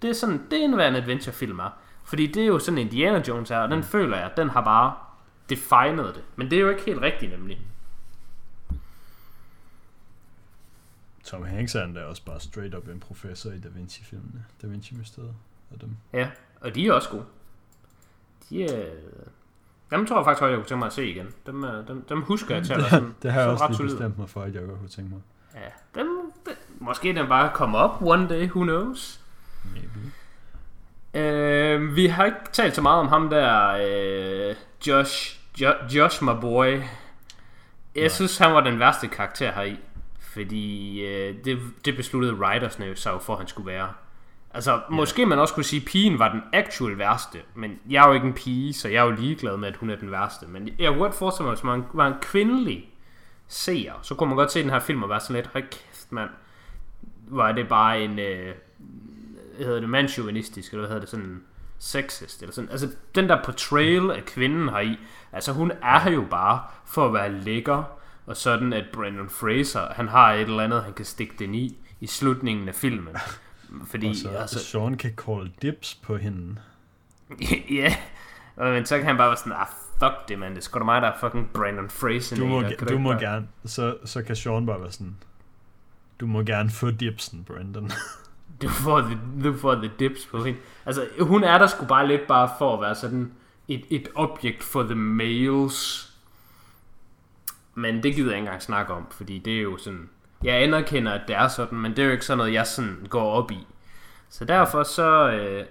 Det er sådan, det er en adventurefilm er. Fordi det er jo sådan Indiana Jones er, og den føler jeg, den har bare definet det. Men det er jo ikke helt rigtigt nemlig. Tom Hanks er endda også bare straight up en professor i Da Vinci-filmene. Da Vinci-mysteriet og dem. Ja, og de er også gode. De er... Dem tror jeg faktisk også, jeg kunne tænke mig at se igen. Dem, er- dem, dem husker jeg til at være sådan, Det har jeg også lige bestemt mig for, at jeg godt kunne tænke mig. Ja, dem, dem, måske den bare kommer op one day, who knows. Maybe. Øh, vi har ikke talt så meget om ham der, øh, Josh, jo, Josh my boy. Jeg Nej. synes, han var den værste karakter her i. Fordi øh, det, det besluttede writersne sig jo for, at han skulle være. Altså, måske man også kunne sige, at pigen var den actual værste. Men jeg er jo ikke en pige, så jeg er jo ligeglad med, at hun er den værste. Men jeg kunne godt forestille mig, hvis man var en kvindelig seer, så kunne man godt se den her film og være sådan lidt, hold kæft mand, var det bare en, øh, hvad hedder det, mandsjuvenistisk, eller hvad hedder det, sådan sexist, eller sådan. Altså, den der portrayal af kvinden her i, altså hun er her jo bare for at være lækker, og sådan at Brandon Fraser, han har et eller andet, han kan stikke den i, i slutningen af filmen. Fordi, Og så altså, Sean kan call dips på hende. ja, men så kan han bare være sådan, ah, fuck det, man, det er sgu da mig, der er fucking Brandon Fraser. Du må, Kan ikke du må bare- gerne, så, så kan Sean bare være sådan, du må gerne få dipsen, Brandon. Du får the, du får the dips på hende. Altså, hun er der sgu bare lidt bare for at være sådan et, et objekt for the males. Men det gider jeg ikke engang snakke om, fordi det er jo sådan... Jeg anerkender, at det er sådan, men det er jo ikke sådan noget, jeg sådan går op i. Så derfor så... Øh,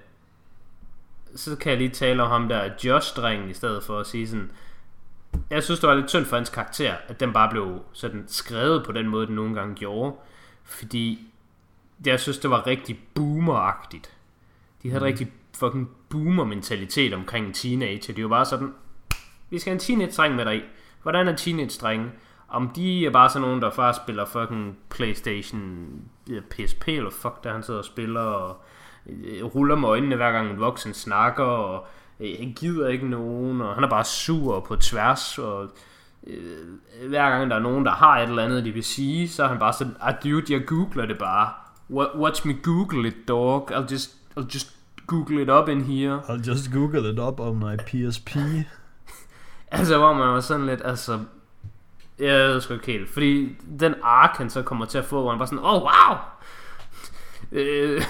så kan jeg lige tale om ham der Josh-drengen, i stedet for at sige sådan... Jeg synes, det var lidt synd for hans karakter, at den bare blev sådan skrevet på den måde, den nogle gange gjorde. Fordi jeg synes, det var rigtig boomeragtigt. De havde mm. rigtig fucking boomer-mentalitet omkring en teenager. De var bare sådan, vi skal have en teenage-dreng med dig i. Hvordan er teenage-drenge? Om de er bare sådan nogen, der bare spiller fucking Playstation, PSP, eller fuck, der han sidder og spiller, og øh, ruller med øjnene, hver gang en voksen snakker, og øh, han gider ikke nogen, og han er bare sur på tværs, og øh, hver gang der er nogen, der har et eller andet, de vil sige, så er han bare sådan, ah dude, jeg googler det bare. Watch me google it, dog. I'll just, I'll just google it up in here. I'll just google it up on my PSP. Altså, hvor man var sådan lidt, altså... Jeg ved sgu ikke helt. Fordi den ark, han så kommer til at få, hvor han bare sådan, oh wow! Uh,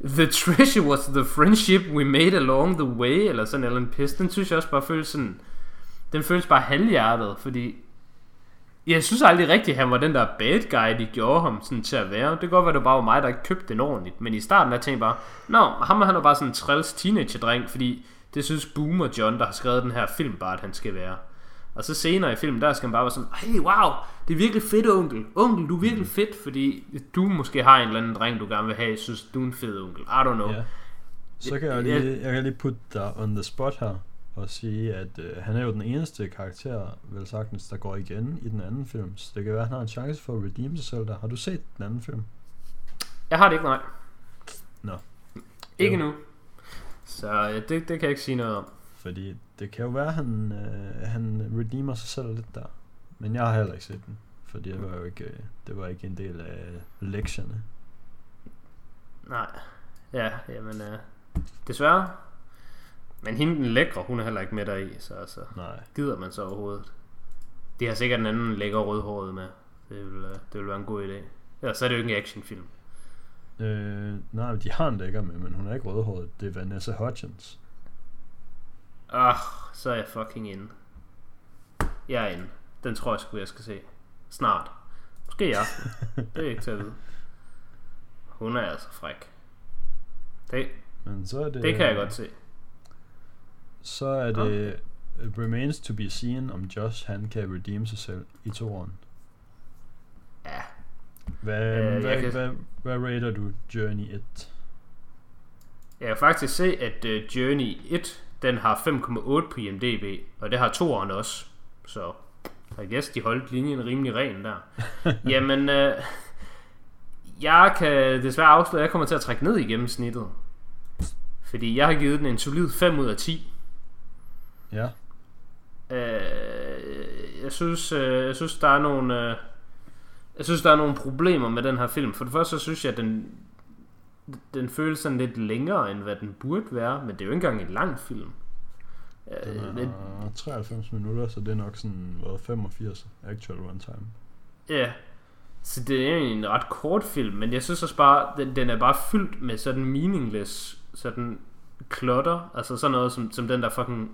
the treasure was the friendship we made along the way, eller sådan eller en pis. Den synes jeg også bare føles sådan... Den føles bare halvhjertet, fordi... Jeg synes aldrig rigtigt, at han var den der bad guy, de gjorde ham sådan til at være. Det kan godt være, det bare var mig, der ikke købte den ordentligt. Men i starten der tænkte bare, Nå, ham han er bare sådan en træls teenager-dreng, fordi det synes Boomer John, der har skrevet den her film, bare at han skal være. Og så senere i filmen, der skal han bare være sådan, hey wow, det er virkelig fedt onkel. Onkel, du er virkelig fedt, fordi du måske har en eller anden dreng, du gerne vil have, synes du er en fed onkel. I don't know. Ja. Så kan jeg, lige, jeg kan lige putte dig on the spot her og sige, at øh, han er jo den eneste karakter, vel sagtens, der går igen i den anden film. Så det kan være, at han har en chance for at redeem sig selv der. Har du set den anden film? Jeg har det ikke, nej. Nå. Ikke Jo. nu. Så øh, det, det kan jeg ikke sige noget om. Fordi det kan jo være, at han, øh, han redeemer sig selv lidt der. Men jeg har heller ikke set den. Fordi det var jo ikke, øh, det var ikke en del af lektierne. Nej. Ja, jamen, øh, desværre. Men hende den lækre, hun er heller ikke med der i, så altså, Nej. gider man så overhovedet. De har sikkert en anden lækker rødhåret med. Det vil, øh, det vil være en god idé. Ellers så er det jo ikke en actionfilm. Øh, nej, de har en lækker med, men hun er ikke rødhåret. Det er Vanessa Hudgens. Ah, så er jeg fucking inde. Jeg er inde. Den tror jeg sgu, jeg skal se. Snart. Måske i aften. det er ikke til at vide. Hun er altså fræk. Det, Men så er det... det kan jeg godt se. Så er det It Remains to be seen, om Josh han kan redeem sig selv i toeren. Ja, Hvad, Øh, øh, hvad, jeg kan- hvad, hvad rater du Journey 1? jeg kan faktisk se, at uh, Journey 1, den har 5,8 på IMDb, og det har toeren også. Så I guess, de holdt linjen rimelig ren der. Jamen, uh, jeg kan desværre afsløre, at jeg kommer til at trække ned i gennemsnittet. Fordi jeg har givet den en solid 5 ud af 10. Ja. Øh, jeg synes, øh, jeg synes der er nogle øh, jeg synes der er nogle problemer med den her film. For det første så synes jeg at den den føles sådan lidt længere end hvad den burde være, men det er jo ikke engang en lang film. Den Øh, lidt, er 93 minutter, så det er nok sådan, hvad, 85 actual runtime. ja. Så det er egentlig en ret kort film, men jeg synes også bare, den, den er bare fyldt med sådan meaningless, sådan klotter, altså sådan noget som, som den der fucking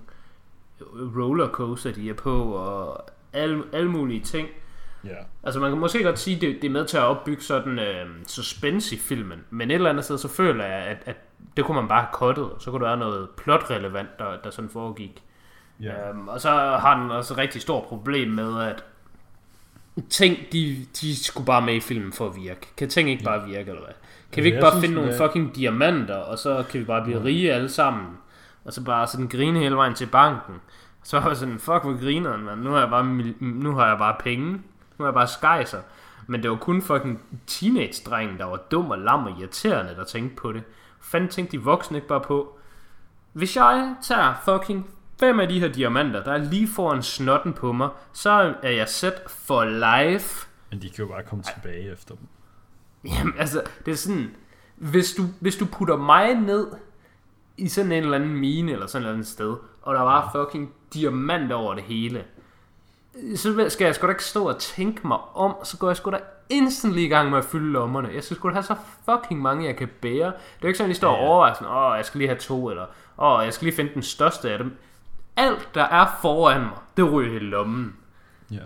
rollercoaster, de er på, og alle, alle mulige ting. Ja. Altså man kan måske godt sige, det, det er med til at opbygge sådan øh, suspense i filmen, men et eller andet sted, så føler jeg, at, at det kunne man bare have kottet, så kunne der være noget plot-relevant, der, der sådan foregik. Ja. Øhm, og så har den også et rigtig stort problem med, at ting, de, de skulle bare med i filmen for at virke. Kan ting ikke bare virke, eller hvad? Kan vi ikke bare synes, finde nogle det- fucking diamanter, og så kan vi bare blive rige alle sammen, og så bare sådan grine hele vejen til banken. Så var jeg sådan, fuck hvor grineren, mand. Nu har jeg bare, nu har jeg bare penge. Nu har jeg bare skejser. Men det var kun fucking teenage-drengen, der var dum og lam og irriterende, der tænkte på det. Fanden tænkte de voksne ikke bare på, hvis jeg tager fucking fem af de her diamanter, der er lige foran snotten på mig, så er jeg set for life. Men de kan jo bare komme tilbage efter dem. Jamen altså, det er sådan, hvis du, hvis du putter mig ned i sådan en eller anden mine eller sådan et eller andet sted, og der var fucking diamanter over det hele, så skal jeg sgu da ikke stå og tænke mig om, så går jeg sgu da instantly i gang med at fylde lommerne. Jeg skal sgu da have så fucking mange, jeg kan bære. Det er jo ikke sådan, at de står og Ja. overvejer sådan, åh, jeg skal lige have to, eller åh, jeg skal lige finde den største af dem. Alt, der er foran mig, det ryger i lommen. Ja.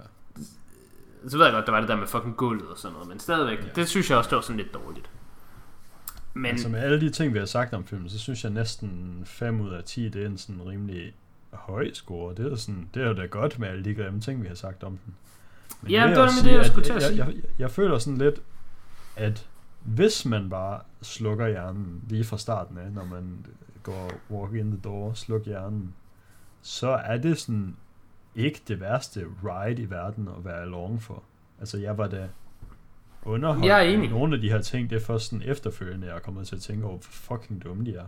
Så ved jeg godt, der var det der med fucking gulvet og sådan noget, men stadigvæk, Ja. det synes jeg også, det var sådan lidt dårligt. Men Altså med alle de ting, vi har sagt om filmen, så synes jeg næsten 5 ud af 10, det er en sådan rimelig høj score. Det er, sådan, det er jo da godt med alle de grimme ting, vi har sagt om den. Men Ja, det var det, jeg skulle til at jeg, sige. jeg, jeg, jeg føler sådan lidt, at hvis man bare slukker hjernen lige fra starten af, når man går walk in the door, sluk hjernen, så er det sådan ikke det værste ride i verden at være along for. Altså jeg var da underholdt Jeg er enig. nogle af de her ting, det er først sådan efterfølgende, jeg er kommet til at tænke over, hvor fucking dumme de er.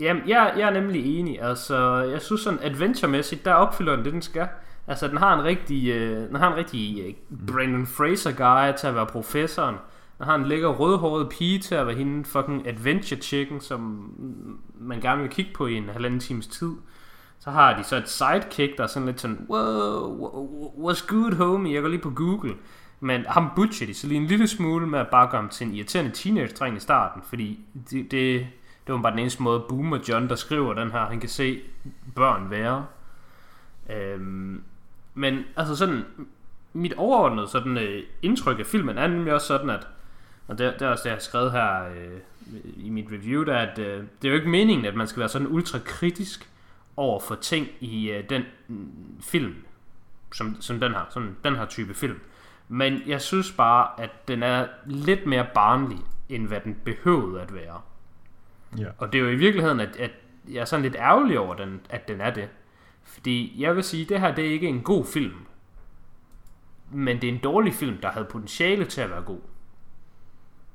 Jamen, jeg, jeg er nemlig enig. Altså, jeg synes sådan adventure-mæssigt, der opfylder den det, den skal. Altså, den har en rigtig, øh, den har en rigtig øh, Brandon Fraser-guy til at være professoren. Den har en lækker rødhåret pige til at være hende fucking adventure chicken, som man gerne vil kigge på i en halvanden times tid. Så har de så et sidekick, der er sådan lidt sådan, wow, what's good homie, jeg går lige på Google. Men ham butcher de så lige en lille smule med at bare gøre ham til en irriterende teenage-dreng i starten, fordi det, det, det var bare den eneste måde, Boomer John, der skriver den her, han kan se børn være. Øhm, men altså sådan, mit overordnede sådan, øh, indtryk af filmen er nemlig også sådan, at, og det, det er også det, jeg har skrevet her øh, i mit review, der, at øh, det er jo ikke meningen, at man skal være sådan ultra kritisk over for ting i øh, den øh, film, som, som den her, sådan, den her type film. Men jeg synes bare, at den er lidt mere barnlig, end hvad den behøvede at være. Ja. Og det er jo i virkeligheden, at, at jeg er sådan lidt ærgerlig over, den, at den er det. Fordi jeg vil sige, at det her det er ikke en god film. Men det er en dårlig film, der havde potentiale til at være god.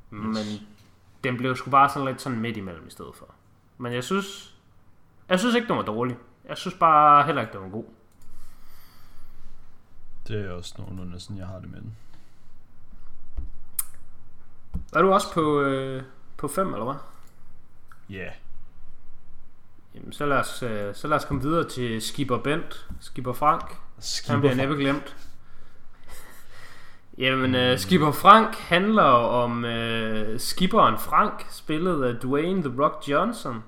Men den blev sgu bare sådan lidt sådan midt imellem i stedet for. Men jeg synes, jeg synes ikke, den var dårlig. Jeg synes bare heller ikke, den var god. Det er også nogenlunde sådan, jeg har det med den. Er du også på, øh, på 5, eller hvad? Ja. Yeah. Jamen, så lad, os, øh, så lad os komme videre til Skipper Bent, Skipper Frank. Han Skipper bliver næppe glemt. Jamen, uh, Skipper Frank handler om uh, skipperen Frank, spillet af Dwayne The Rock Johnson.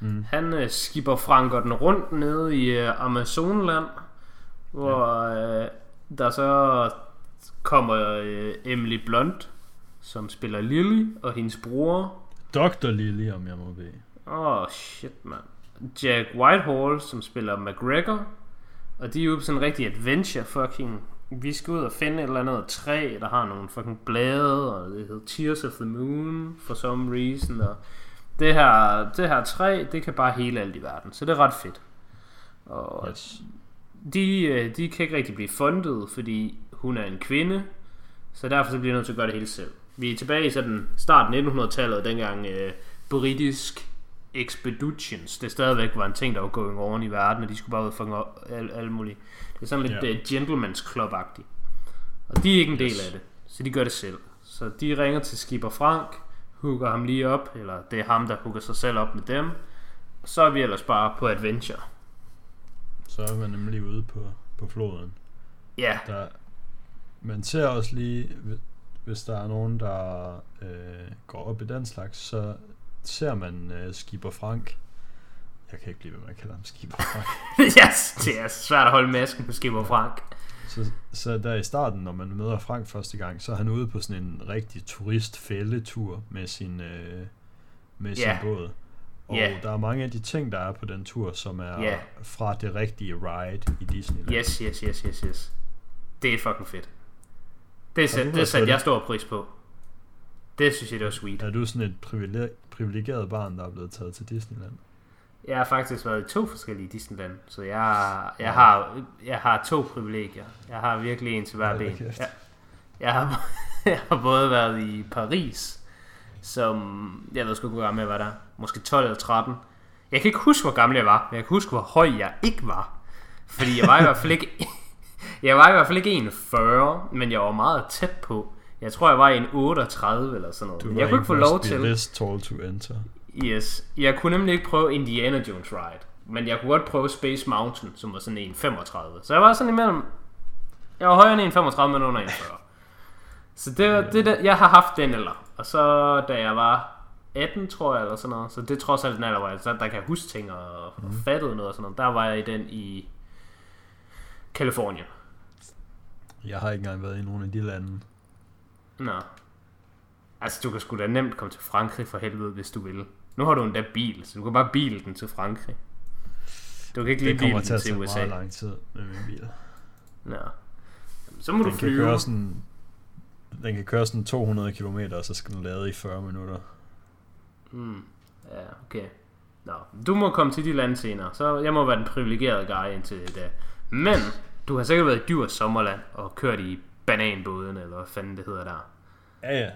Mm. Han uh, skipper Frank og den rundt nede i uh, Amazonland, hvor uh, der så kommer uh, Emily Blunt, som spiller Lily, og hendes bror. Dr. Lily, om jeg må bede. Åh, oh, shit, mand. Jack Whitehall, som spiller McGregor. Og de er jo sådan en rigtig adventure fucking vi skal ud og finde et eller andet træ, der har nogle fucking blade, og det hedder Tears of the Moon, for some reason, og det her, det her træ, det kan bare hele alt i verden, så det er ret fedt. Og yes. De, øh, de kan ikke rigtig blive fundet, fordi hun er en kvinde, så derfor så bliver jeg nødt til at gøre det hele selv. Vi er tilbage i sådan start 1900-tallet, dengang øh, britisk expeditions, det stadigvæk var en ting, der var going on i verden, og de skulle bare ud og fange alt, alt muligt. Det er sådan lidt yeah. uh, gentleman's club-agtigt. Og de er ikke en del yes. af det, så de gør det selv. Så de ringer til Skipper Frank, hooker ham lige op, eller det er ham, der hooker sig selv op med dem. Og så er vi ellers bare på adventure. Så er man nemlig ude på, på floden. Ja. Der, man ser også lige, hvis der er nogen, der øh, går op i den slags, så ser man øh, Skipper Frank. Jeg kan ikke blive ved med at kalde ham Skipper Frank. yes, det er svært at holde masken på Skipper Frank. Så, så der i starten, når man møder Frank første gang, så er han ude på sådan en rigtig turistfældetur med sin, øh, med sin yeah. båd. Og yeah. der er mange af de ting, der er på den tur, som er yeah. fra det rigtige ride i Disneyland. Yes, yes, yes, yes, yes. Det er fucking fedt. Det er, det, satte jeg stor pris på. Det synes jeg, det var sweet. Er du sådan et privilegeret barn, der er blevet taget til Disneyland? Jeg har faktisk været i to forskellige Disneyland, så jeg, jeg, har, jeg har to privilegier. Jeg har virkelig en til hver ben. Jeg, jeg, har, jeg har både været i Paris, som jeg ved sgu ikke, hvor gammel jeg var der. Måske 12 eller 13. Jeg kan ikke huske, hvor gammel jeg var, men jeg kan huske, hvor høj jeg ikke var. Fordi jeg var i hvert fald ikke... Jeg var i hvert fald ikke 41, men jeg var meget tæt på. Jeg tror, jeg var i en 38 eller sådan noget. Du jeg kunne ikke få lov til... this tall to enter. Yes. Jeg kunne nemlig ikke prøve Indiana Jones Ride. Men jeg kunne godt prøve Space Mountain, som var sådan en 35. Så jeg var sådan imellem... Jeg var højere end en 35, men under en 40. Så det, det, det, jeg har haft den eller. Og så da jeg var 18, tror jeg, eller sådan noget. Så det er trods alt den alder, hvor jeg, der kan huske ting og, mm. og mhm. fattede noget og sådan noget. Der var jeg i den i Kalifornien. Jeg har ikke engang været i nogen af de lande. Nå. Altså, du kan sgu da nemt komme til Frankrig for helvede, hvis du vil. Nu har du endda bil, så du kan bare bil den til Frankrig. Du kan ikke lige bilen til, til USA. Det kommer til at tage meget lang tid med min bil. Nå. Så må den du flyve. Kan køre sådan, den kan køre sådan 200 km, og så skal den lade i 40 minutter. Hmm. Ja, okay. Nå, du må komme til de lande senere, så jeg må være den privilegerede guy indtil det. Men du har sikkert været i Djurs sommerland og kørt i bananbåden, eller hvad fanden det hedder der. Ja, ja.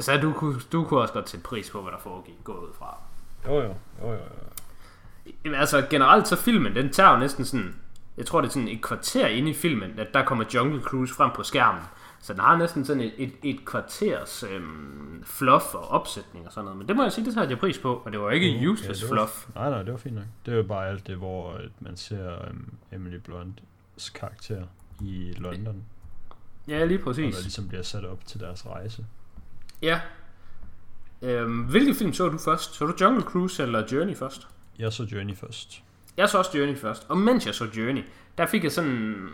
Så du kunne, du kunne også godt sætte pris på, hvad der foregik, gå ud fra. Jo, jo, jo, jo. jo. Jamen, altså generelt så filmen, den tager jo næsten sådan, jeg tror det er sådan et kvarter inde i filmen, at der kommer Jungle Cruise frem på skærmen. Så den har næsten sådan et, et, et kvarters øhm, fluff og opsætning og sådan noget. Men det må jeg sige, det tager jeg pris på, og det var ikke uh, useless ja, var, fluff. Nej, nej, det var fint nok. Det jo bare alt det, hvor man ser um, Emily Blunts karakter i London. Ja, lige præcis. Og der ligesom bliver sat op til deres rejse. Ja. Øhm, hvilke film så du først? Så du Jungle Cruise eller Journey først? Jeg så Journey først. Jeg så også Journey først. Og mens jeg så Journey, der fik jeg sådan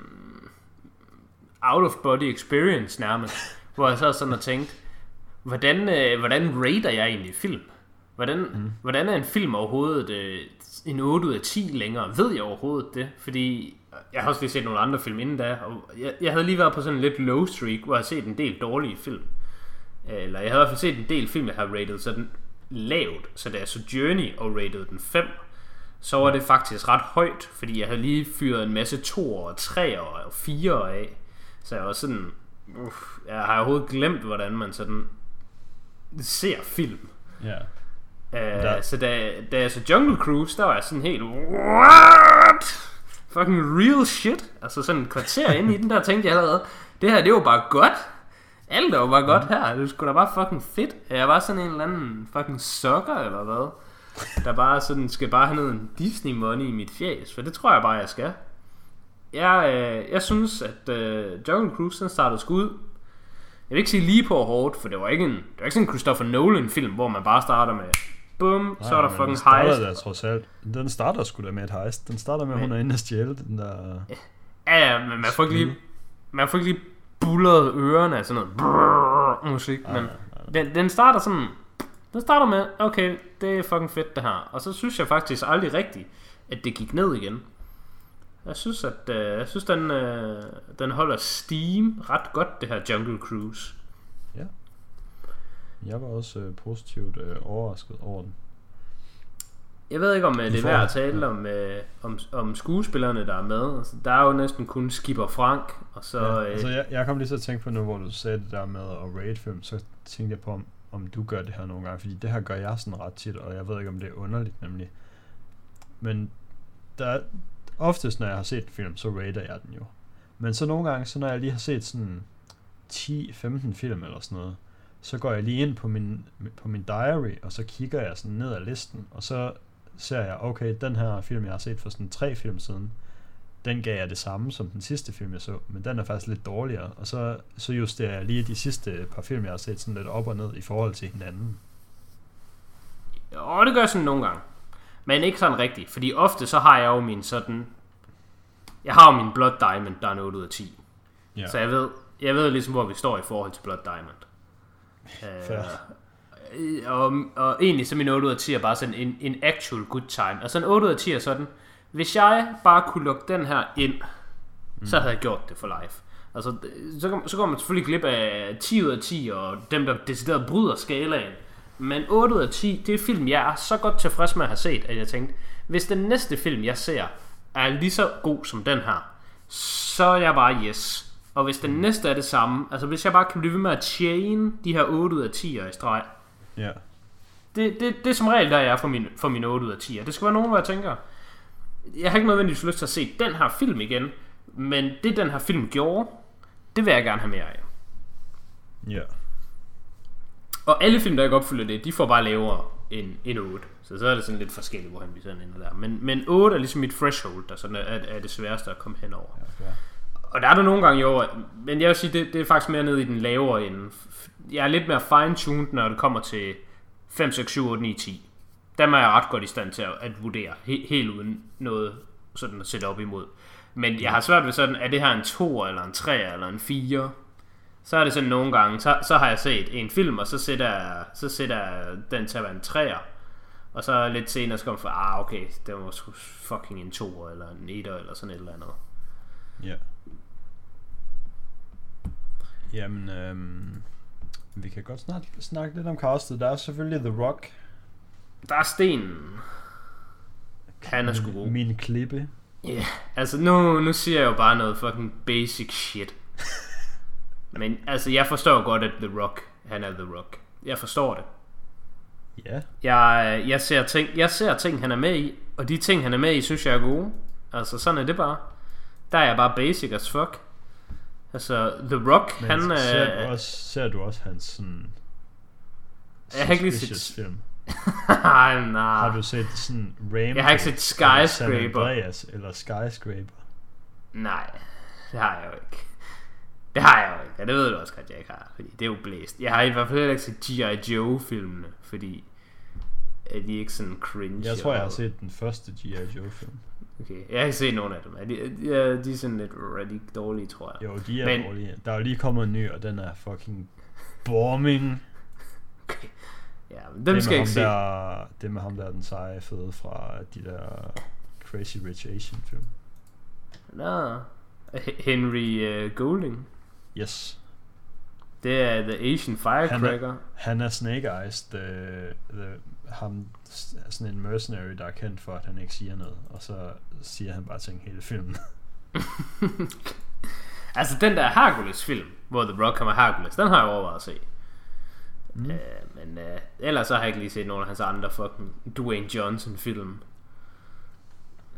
out of body experience nærmest. hvor jeg så sådan og tænkte, hvordan, øh, hvordan rater jeg egentlig film? Hvordan, mm. hvordan er en film overhovedet øh, en 8 ud af 10 længere? Ved jeg overhovedet det? Fordi jeg har også lige set nogle andre film inden da, og jeg, jeg havde lige været på sådan en lidt low streak, hvor jeg har set en del dårlige film. Eller jeg havde i hvert fald set en del film, jeg har rated sådan lavt, så da jeg så Journey og rated den 5, så var det faktisk ret højt, fordi jeg havde lige fyret en masse 2 og 3 og 4 af. Så jeg var sådan, uff, jeg har overhovedet glemt, hvordan man sådan ser film. Ja. Yeah. Uh, så da, da jeg så Jungle Cruise, der var jeg sådan helt, what? fucking real shit. Altså sådan en kvarter ind i den, der tænkte jeg allerede, det her, det var bare godt. Alt var bare godt her. Det skulle da bare fucking fedt. Jeg var sådan en eller anden fucking sucker, eller hvad. Der bare sådan, skal bare have noget Disney money i mit fjæs. For det tror jeg bare, jeg skal. Jeg, øh, jeg synes, at øh, Jungle Cruise den startede skud. vil ikke sige lige på hårdt, for det var ikke en, det var ikke sådan en Christopher Nolan film, hvor man bare starter med, bum, så er der fucking den starter heist. Der, trods alt. Den starter sgu da med et heist. Den starter med, at hun er inde og stjæle den der... Ja, ja, men man får ikke lige, man får ikke lige bullet ørerne af sådan noget brrr, musik, men den, den starter sådan, den starter med, okay, det er fucking fedt det her, og så synes jeg faktisk aldrig rigtigt, at det gik ned igen. Jeg synes, at øh, jeg synes, den, øh, den holder steam ret godt, det her Jungle Cruise. Jeg var også øh, positivt øh, overrasket over den. Jeg ved ikke, om øh, det er værd at tale om, øh, om, om skuespillerne, der er med. Altså, der er jo næsten kun Skipper Frank, og så... ja, øh, altså, jeg, jeg kom lige til at tænke på nu, hvor du sagde det der med at rate film, så tænkte jeg på, om, om du gør det her nogle gange, fordi det her gør jeg sådan ret tit, og jeg ved ikke, om det er underligt nemlig. Men der er, oftest, når jeg har set en film, så rater jeg den jo. Men så nogle gange, så når jeg lige har set sådan 10-15 film eller sådan noget, så går jeg lige ind på min, på min diary, og så kigger jeg sådan ned ad listen, og så ser jeg, okay, den her film, jeg har set for sådan tre film siden, den gav jeg det samme som den sidste film, jeg så, men den er faktisk lidt dårligere, og så, så justerer jeg lige de sidste par film, jeg har set sådan lidt op og ned i forhold til hinanden. Og det gør jeg sådan nogle gange. Men ikke sådan rigtigt, fordi ofte så har jeg jo min sådan... Jeg har jo min Blood Diamond, der er en 8 ud af 10. Ja, Så jeg ved, jeg ved ligesom, hvor vi står i forhold til Blood Diamond. Fair. Øh, og, og egentlig så min 8 ud af 10 er bare sådan en, en actual good time. Og sådan en 8 ud af 10 er sådan, hvis jeg bare kunne lukke den her ind, mm. så havde jeg gjort det for live. Altså, så, så går man selvfølgelig glip af 10 ud af 10, og dem, der decideret bryder skalaen. Men 8 ud af 10, det er film, jeg er så godt tilfreds med at have set, at jeg tænkte, hvis den næste film, jeg ser, er lige så god som den her, så er jeg bare yes. Og hvis den næste er det samme, altså hvis jeg bare kan blive ved med at chain de her 8 ud af 10'er i streg, ja, det, det, det er som regel der jeg er for min, for min 8 ud af 10. Det skal være nogen, hvor jeg tænker, jeg har ikke nødvendigvis lyst til at se den her film igen, men det den her film gjorde, det vil jeg gerne have mere af. ja, Og alle film, der ikke opfylder det, de får bare lavere end, end 8. Så så er det sådan lidt forskelligt, hvor han vi sådan ender der. Men, men 8 er ligesom mit threshold, der sådan er, er det sværeste at komme hen over. ja, fair. Og der er der nogle gange jo, men jeg vil sige, det, det er faktisk mere nede i den lavere ende. Jeg er lidt mere fine-tuned, når det kommer til 5, 6, 7, 8, 9, 10. Dem er jeg ret godt i stand til at, at vurdere, he, helt uden noget sådan at sætte op imod. Men jeg har svært ved sådan, er det her en 2 eller en 3 eller en 4? Så er det sådan nogle gange, så, så har jeg set en film, og så sætter jeg, så sætter jeg den til at være en 3'er. Og så lidt senere så kommer jeg for, ah okay, det var fucking en 2 eller en 1 eller sådan et eller andet. Ja. Jamen, øhm, vi kan godt snakke, snakke lidt om castet. Der er selvfølgelig The Rock. Der er stenen. Han er sgu god. Min klippe. Ja, yeah. altså nu, nu siger jeg jo bare noget fucking basic shit. Men altså, jeg forstår godt, at The Rock, han er The Rock. Jeg forstår det. Ja, Jeg, jeg, ser ting, jeg ser ting, han er med i, og de ting, han er med i, synes jeg er gode. Altså, sådan er det bare. Der er jeg bare basic as fuck. Altså, The Rock, men han... ser, du Øh, også, ser du også hans sådan... Jeg har ikke lige set- film. nej, nej. Har du set sådan Rainbow? Jeg har ikke set eller San Skyscraper. Andreas eller Skyscraper. Nej, det har jeg jo ikke. Det har jeg jo ikke, og det ved du også godt, jeg ikke har, fordi det er jo blæst. Jeg har i hvert fald heller ikke set G.I. Joe-filmene, fordi er de ikke sådan cringe. Jeg tror, jeg har set den første G.I. Joe film. Okay, jeg har ikke set nogen af dem. Er de, ja, de er sådan lidt rigtig dårlige, tror jeg. Jo, de er Men- dårlige. Der er jo lige kommet en ny, og den er fucking bombing. Okay. Ja, men det dem med skal jeg ikke se. der, Det med ham der, den seje fede fra de der Crazy Rich Asian film. Nå, Henry uh, Golding. Yes. Det er The Asian Firecracker. Han er Snake Eyes, the, the, ham, sådan en mercenary, der er kendt for, at han ikke siger noget. Og så siger han bare ting hele filmen. Altså den der Hercules-film, hvor The Rock kommer Hercules, den har jeg overvejet at se. Mm. Øh, men øh, ellers så har jeg ikke lige set nogen af hans andre fucking Dwayne Johnson-film.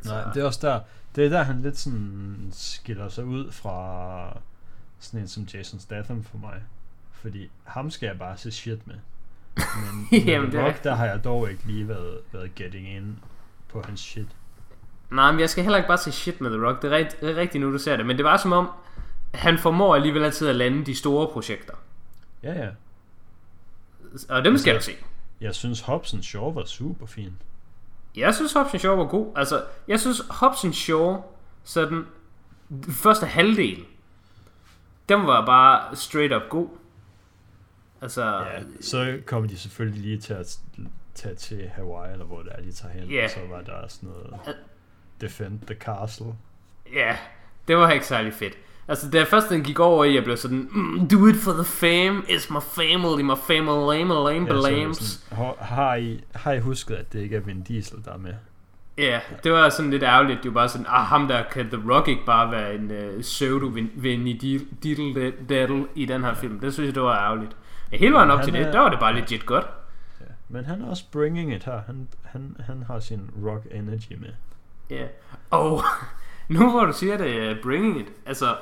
Nej, det er også der, det er der, han lidt sådan skiller sig ud fra sådan en som Jason Statham for mig. Fordi ham skal jeg bare se shit med. Men Jamen, er Rock, der har jeg dog ikke lige været, været getting in på hans shit. Nej, men jeg skal heller ikke bare se shit med The Rock. Det er, rigt, det er rigtigt nu, du ser det. Men det var som om, han formår alligevel altid at lande de store projekter. Ja, ja. Og dem skal Altså- se. Jeg synes Hobson Shaw var super fin. Jeg synes Hobbs Shaw var god. Altså, jeg synes Hobbs Shaw, sådan, første halvdel, den var bare straight up god. Altså, Ja, så kommer de selvfølgelig lige til at tage til Hawaii, eller hvor det er, de tager hen. Ja. Og så var der sådan noget Defend the Castle. Ja, det var ikke særlig fedt. Altså, da først den gik over i, jeg blev sådan, mm, do it for the fame, it's my family, my family, lame, lame, Ja, så det lames. sådan, har, har, I, har I husket, at det ikke er Vin Diesel, der er med? Ja, det var sådan lidt ærgerligt. Det var bare sådan, ah, ham der kan The Rock ikke bare være en uh, pseudo Diddle Daddle i den her film. Det synes jeg, det var ærgerligt. Men hele vejen op til det, er- der var det bare legit godt. Ja. Men han er også bringing it her. Han, han, han har sin rock energy med. Ja. Og nu hvor du siger det, uh, bringing it, altså,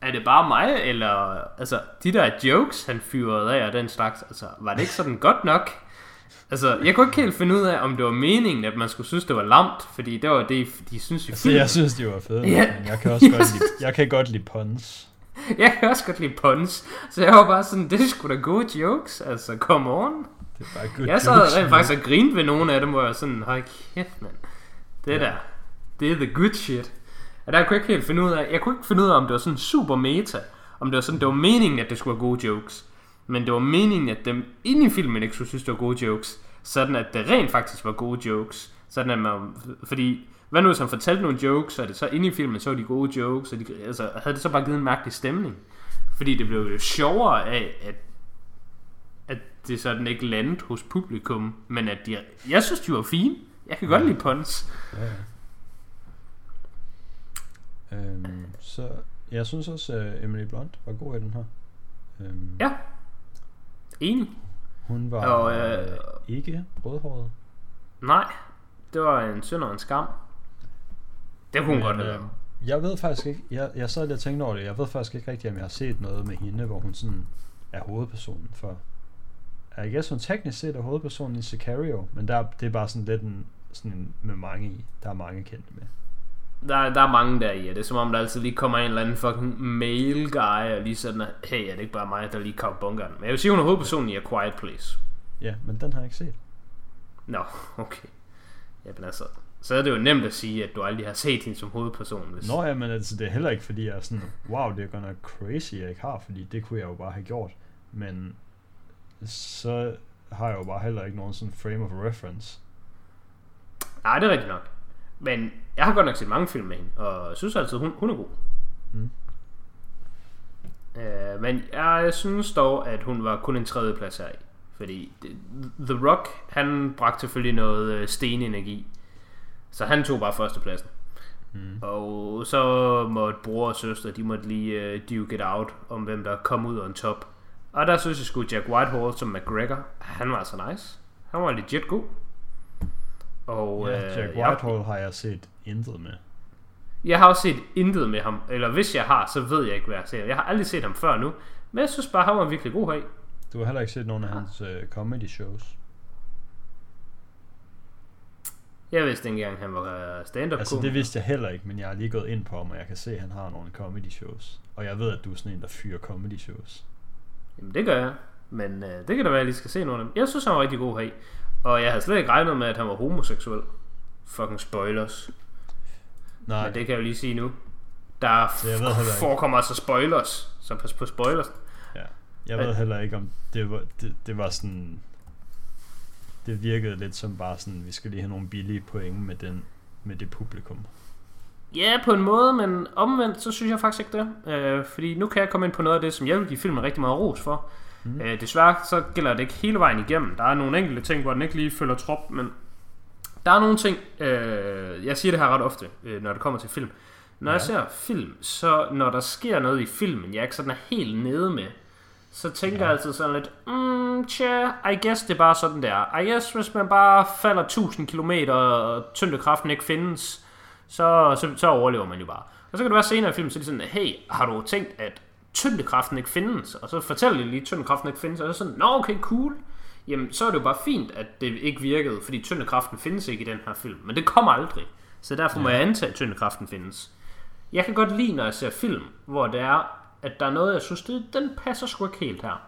er det bare mig, eller, altså, de der jokes, han fyrede af og den slags, altså, var det ikke sådan godt nok? Altså, jeg kunne ikke helt finde ud af, om det var meningen, at man skulle synes, det var lamt, fordi det var det, de synes i Altså, filmen. jeg synes, de var fede, Ja. men jeg kan også godt lide, jeg kan godt lide puns. Jeg kan også godt lide puns, så jeg var bare sådan, det er sgu da gode jokes, altså, come on. Det er bare good Jeg sad jokes, rent faktisk og grinte ved nogle af dem, hvor jeg sådan, hold kæft, mand. Det Ja. der, det er the good shit. Og der kunne jeg ikke helt finde ud af, jeg kunne ikke finde ud af, om det var sådan super meta, om det var sådan, det var meningen, at det skulle være gode jokes. Men det var meningen, at dem inde i filmen ikke skulle synes, det var gode jokes. Sådan at det rent faktisk var gode jokes. Sådan at man, fordi, hvad nu hvis han fortalte nogle jokes, og det så inde i filmen, så var de gode jokes, og de, altså, havde det så bare givet en mærkelig stemning. Fordi det blev jo sjovere af, at at det sådan ikke landede hos publikum, men at de, jeg synes, de var fine. Jeg kan godt lide puns. Ja, ja. Øhm, så jeg synes også, at Emily Blunt var god i den her. Øhm, Ja. Enig. Hun var Og, øh, øh, ikke rødhåret. Nej, det var en synd og en skam. Det kunne hun godt have øh, været. jeg ved faktisk ikke, jeg, jeg sad lige og tænkte over det, jeg ved faktisk ikke rigtigt, om jeg har set noget med hende, hvor hun sådan er hovedpersonen for. Jeg guess hun teknisk set er hovedpersonen i Sicario, men der, det er bare sådan lidt en, sådan en med mange i. Der er mange kendte med. Der, der er mange der i, og det er som om, der altid lige kommer en eller anden fucking mail guy, og lige sådan, at, hey, er det ikke bare mig, der lige kav bunkeren? Men jeg vil sige, hun er hovedpersonen i A Quiet Place. Ja, men den har jeg ikke set. Nå, okay. Jamen altså, så er det jo nemt at sige, at du aldrig har set hende som hovedperson. Hvis... Nå ja, men altså, det er heller ikke fordi, jeg er sådan, wow, det er godt nok crazy, jeg ikke har, fordi det kunne jeg jo bare have gjort. Men så har jeg jo bare heller ikke nogen sådan frame of reference. Nej, det er rigtigt nok. Men jeg har godt nok set mange film med hende, og synes altid, hun, hun er god. Mm. Øh, men jeg synes dog, at hun var kun en tredje plads her i. Fordi The Rock, han bragte selvfølgelig noget øh, stenenergi. Så han tog bare førstepladsen. Mm. Og så måtte bror og søster, de måtte lige uh, duke it out, om hvem der kom ud on top. Og der synes jeg sgu Jack Whitehall som McGregor, han var så nice. Han var legit god. Og Ja, øh, Jack jeg, Whitehall har jeg set intet med. jeg har også set intet med ham, eller hvis jeg har, så ved jeg ikke, hvad jeg ser. Jeg har aldrig set ham før nu, men jeg synes bare, han var virkelig god her. Du har heller ikke set nogen af hans uh, comedy shows. Jeg vidste ikke engang, han var øh, stand-up Altså det vidste jeg heller ikke, men jeg har lige gået ind på ham, og jeg kan se, at han har nogle comedy shows. Og jeg ved, at du er sådan en, der fyrer comedy shows. Jamen det gør jeg. Men øh, det kan da være, at jeg lige skal se nogle af dem. Jeg synes, han var rigtig god her. Og jeg havde slet ikke regnet med, at han var homoseksuel. Fucking spoilers. Nej, Men det kan jeg jo lige sige nu. Der jeg ved ikke. forekommer altså spoilers. Så pas på spoilers. ja. jeg ved heller ikke, om det var, det, det var sådan... Det virkede lidt som bare sådan, vi skal lige have nogle billige point med, den, med det publikum. Ja, på en måde, men omvendt, så synes jeg faktisk ikke det. Øh, fordi nu kan jeg komme ind på noget af det, som jeg vil give filmen rigtig meget ros for. Mm. Øh, desværre så gælder det ikke hele vejen igennem. Der er nogle enkelte ting, hvor den ikke lige følger trop, men der er nogle ting, øh, jeg siger det her ret ofte, øh, når det kommer til film. Når ja. jeg ser film, så når der sker noget i filmen, jeg ikke sådan er helt nede med, så tænker Ja. jeg altid sådan lidt, mm, tja, I guess det er bare sådan der. I guess hvis man bare falder 1000 km og tyngdekraften ikke findes, så, så, så overlever man jo bare. Og så kan det være senere i filmen, så er det sådan, hey, har du tænkt, at tyngdekraften ikke findes? Og så fortæller de lige, at tyngdekraften ikke findes, og så er sådan, nå okay, cool. Jamen, så er det jo bare fint, at det ikke virkede, fordi tyngdekraften findes ikke i den her film. Men det kommer aldrig. Så derfor må Ja. jeg antage, at tyngdekraften findes. Jeg kan godt lide, når jeg ser film, hvor det er, at der er noget, jeg synes, det, den passer sgu ikke helt her.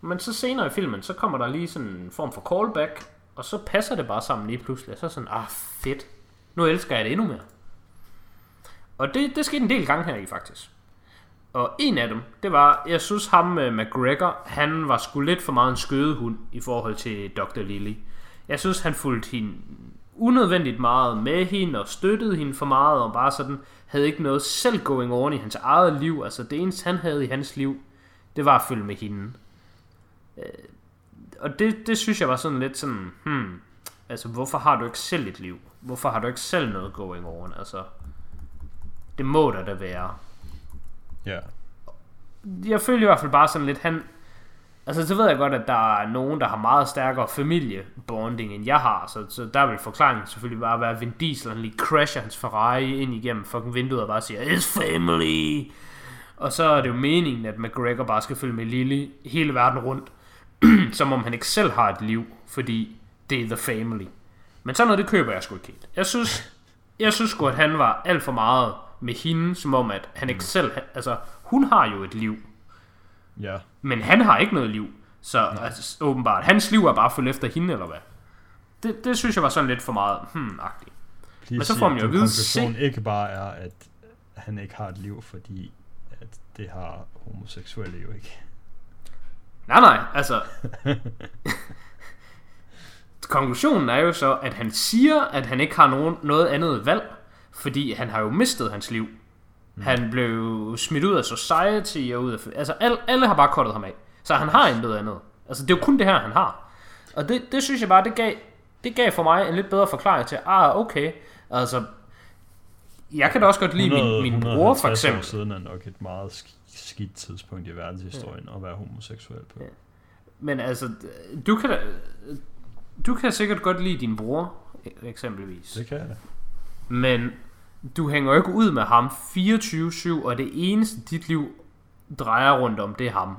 Men så senere i filmen, så kommer der lige sådan en form for callback, og så passer det bare sammen lige pludselig. Og så er sådan, ah fedt, nu elsker jeg det endnu mere. Og det, det skete en del gange her i faktisk. Og en af dem, det var, jeg synes ham med McGregor, han var sgu lidt for meget en skødehund i forhold til Dr. Lily. Jeg synes, han fulgte hende unødvendigt meget med hende og støttede hende for meget og bare sådan havde ikke noget selv going on i hans eget liv. Altså det eneste han havde i hans liv, det var at følge med hende. Øh, og det, det synes jeg var sådan lidt sådan, hmm, altså hvorfor har du ikke selv et liv? Hvorfor har du ikke selv noget going on? Altså, det må der da være. Ja. Jeg føler i hvert fald bare sådan lidt, han, Altså, så ved jeg godt, at der er nogen, der har meget stærkere familiebonding, end jeg har. Så, så der vil forklaringen selvfølgelig bare være, at Vin Diesel han lige crasher hans Ferrari ind igennem fucking vinduet og bare siger, It's family! Og så er det jo meningen, at McGregor bare skal følge med Lily hele verden rundt. som om han ikke selv har et liv, fordi det er the family. Men sådan noget, det køber jeg sgu ikke helt. Jeg synes, jeg synes sgu, at han var alt for meget med hende, som om, at han ikke selv... Altså, hun har jo et liv. Ja. Men han har ikke noget liv. Så altså, åbenbart, hans liv er bare fuldt efter hende, eller hvad? Det, det synes jeg var sådan lidt for meget, hmm-agtigt. Please Men så får man jo at vide, se- ikke bare er, at han ikke har et liv, fordi at det har homoseksuelle jo ikke. Nej, nej, altså... konklusionen er jo så, at han siger, at han ikke har nogen, noget andet valg, fordi han har jo mistet hans liv. Mm. Han blev smidt ud af society og ud af... Altså, alle, alle har bare kottet ham af. Så han har intet andet. Altså, det er jo kun det her, han har. Og det, det synes jeg bare, det gav, det gav for mig en lidt bedre forklaring til, ah, okay, altså... Jeg kan da også godt lide min, min bror, for 150 år eksempel. siden er nok et meget sk- skidt tidspunkt i verdenshistorien at være homoseksuel på. Ja. Men altså, du kan da, du kan sikkert godt lide din bror, e- eksempelvis. Det kan jeg da. Men du hænger jo ikke ud med ham 24-7, og det eneste dit liv drejer rundt om, det er ham.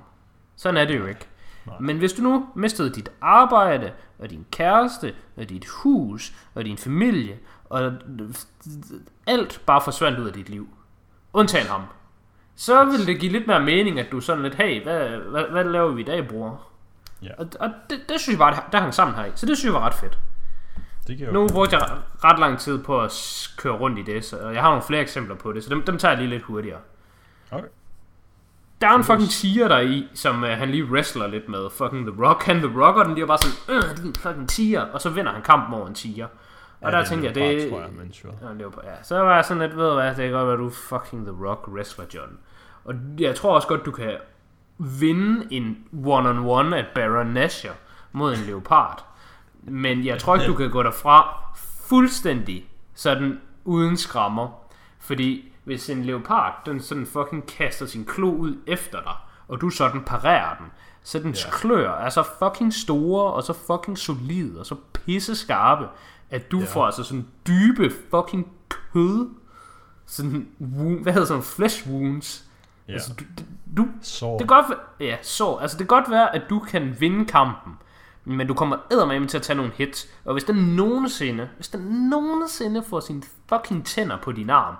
Sådan er det jo ikke. Nej. Men hvis du nu mistede dit arbejde, og din kæreste, og dit hus, og din familie, og alt bare forsvandt ud af dit liv, undtagen ham, så vil det give lidt mere mening, at du sådan lidt, hey, hvad, hvad, hvad laver vi i dag, bror? Ja. Og, og det, det synes jeg bare, der hang sammen her i. Så det synes jeg var ret fedt. Det jeg Nu brugte jeg ret lang tid på at køre rundt i det, så jeg har nogle flere eksempler på det, så dem, dem tager jeg lige lidt hurtigere. Okay. Der er en fucking tiger der i, som uh, han lige wrestler lidt med. Fucking The Rock. Han The Rocker, den bliver bare sådan, øh, din fucking tiger. Og så vinder han kampen over en tiger. Og Ja, der er tænkte jeg, det... tror jeg, men sure. Ja, ja. Så var jeg sådan lidt, ved du hvad, det kan godt være, du fucking The Rock wrestler, John. Og jeg tror også godt, du kan vinde en one-on-one af Baron Nashor mod en leopard. Men jeg tror ikke, du kan gå derfra fuldstændig sådan uden skrammer. Fordi hvis en leopard, den sådan fucking kaster sin klo ud efter dig, og du sådan parerer den, så dens Ja. klør er så fucking store, og så fucking solide, og så pisse skarpe, at du Ja. får altså sådan dybe fucking kød, sådan, wound, hvad hedder sådan flesh wounds. Ja. Altså, du, du, Så det kan godt ja, så, altså det kan godt være, at du kan vinde kampen, men du kommer eddermame til at tage nogle hits, og hvis den nogensinde, hvis den nogensinde får sine fucking tænder på din arm,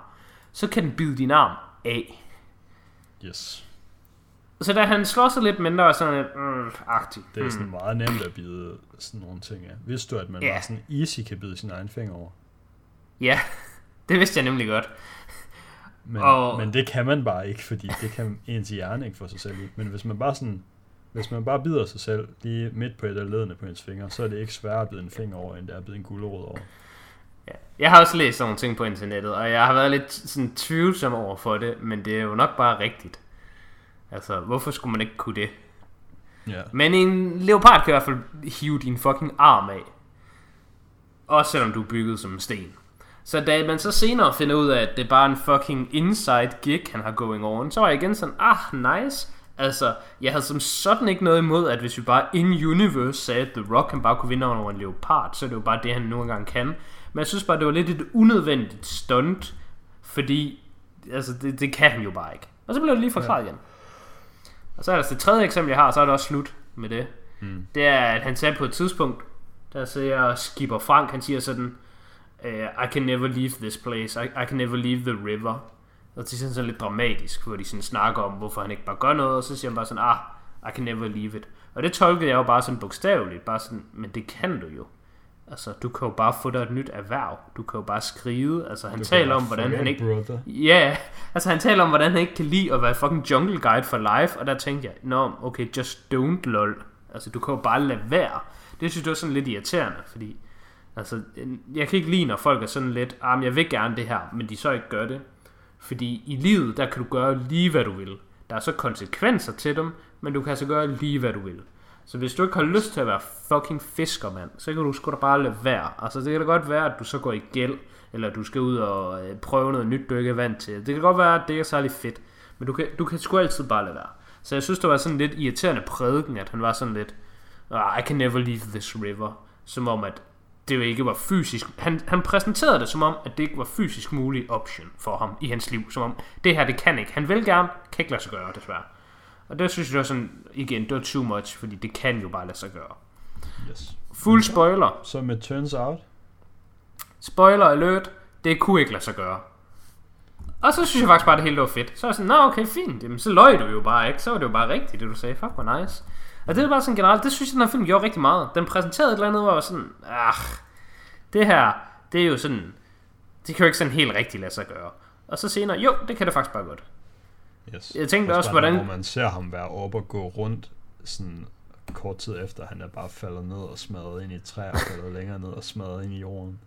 så kan den bide din arm af. yes. Så da han slår sig lidt mindre, sådan lidt, mm, agtig. Det er sådan meget nemt at bide sådan nogle ting af. Vidste du, at man Ja. bare sådan easy kan bide sin egen finger over? Ja, det vidste jeg nemlig godt. Men, Og- men det kan man bare ikke, fordi det kan ens hjerne ikke få sig selv ud. Men hvis man bare sådan, hvis man bare bider sig selv lige midt på et af ledene på ens fingre, så er det ikke sværere at bide en finger over, end det er at bide en gulerod over. Ja. Jeg har også læst sådan nogle ting på internettet, og jeg har været lidt sådan tvivlsom over for det, men det er jo nok bare rigtigt. Altså, hvorfor skulle man ikke kunne det? Ja. Men en leopard kan i hvert fald hive din fucking arm af. Også selvom du er bygget som en sten. Så da man så senere finder ud af, at det er bare en fucking inside gig, han har going on, så var jeg igen sådan, ah, nice. Altså, jeg havde som sådan ikke noget imod, at hvis vi bare in-universe sagde, at The Rock kan bare kunne vinde over en leopard, så er det jo bare det, han nu engang kan. Men jeg synes bare, det var lidt et unødvendigt stunt, fordi altså, det, det kan han jo bare ikke. Og så blev det lige forklaret ja. igen. Og så er der det tredje eksempel, jeg har, så er det også slut med det. Mm. Det er, at han sagde på et tidspunkt, der siger Skipper Frank, han siger sådan, uh, I can never leave this place, I, I can never leave the river. Og det er sådan, sådan lidt dramatisk, hvor de sådan snakker om, hvorfor han ikke bare gør noget, og så siger han bare sådan, ah, I can never leave it. Og det tolkede jeg jo bare sådan bogstaveligt, bare sådan, men det kan du jo. Altså, du kan jo bare få dig et nyt erhverv. Du kan jo bare skrive. Altså, han Du taler om, hvordan han ikke... Brother. Ja, altså han taler om, hvordan han ikke kan lide at være fucking jungle guide for life, og der tænkte jeg, nå, okay, just don't lol. Altså, du kan jo bare lade være. Det synes jeg var sådan lidt irriterende, fordi, altså, jeg kan ikke lide, når folk er sådan lidt, ah, men jeg vil gerne det her, men de så ikke gør det. Fordi i livet, der kan du gøre lige, hvad du vil. Der er så konsekvenser til dem, men du kan altså gøre lige, hvad du vil. Så hvis du ikke har lyst til at være fucking fiskermand, så kan du sgu da bare lade være. Altså det kan da godt være, at du så går i gæld, eller du skal ud og øh, prøve noget nyt, du ikke er vant til. Det kan godt være, at det ikke er særlig fedt, men du kan, du kan sgu altid bare lade være. Så jeg synes, det var sådan lidt irriterende prædiken, at han var sådan lidt, oh, I can never leave this river. Som om, at det jo ikke var fysisk. Han, han præsenterede det som om, at det ikke var fysisk mulig option for ham i hans liv. Som om, det her, det kan ikke. Han vil gerne, kan ikke lade sig gøre, desværre. Og det synes jeg var sådan, igen, det var too much, fordi det kan jo bare lade sig gøre. Yes. Fuld spoiler. Så med Turns Out, Spoiler alert. Det kunne ikke lade sig gøre. Og så synes jeg faktisk bare, at det hele var fedt. Så var jeg sådan, nå okay, fint. Jamen, så løg du jo bare ikke. Så var det jo bare rigtigt, det du sagde. Fuck, hvor nice. Og det er bare sådan generelt, det synes jeg, den her film gjorde rigtig meget. Den præsenterede et eller andet, hvor jeg var sådan, ah, det her, det er jo sådan, det kan jo ikke sådan helt rigtigt lade sig gøre. Og så senere, jo, det kan det faktisk bare godt. yes. Jeg tænkte også, der, hvordan- Hvor man ser ham være oppe og gå rundt sådan kort tid efter, han er bare faldet ned og smadret ind i et træ og faldet længere ned og smadret ind i jorden.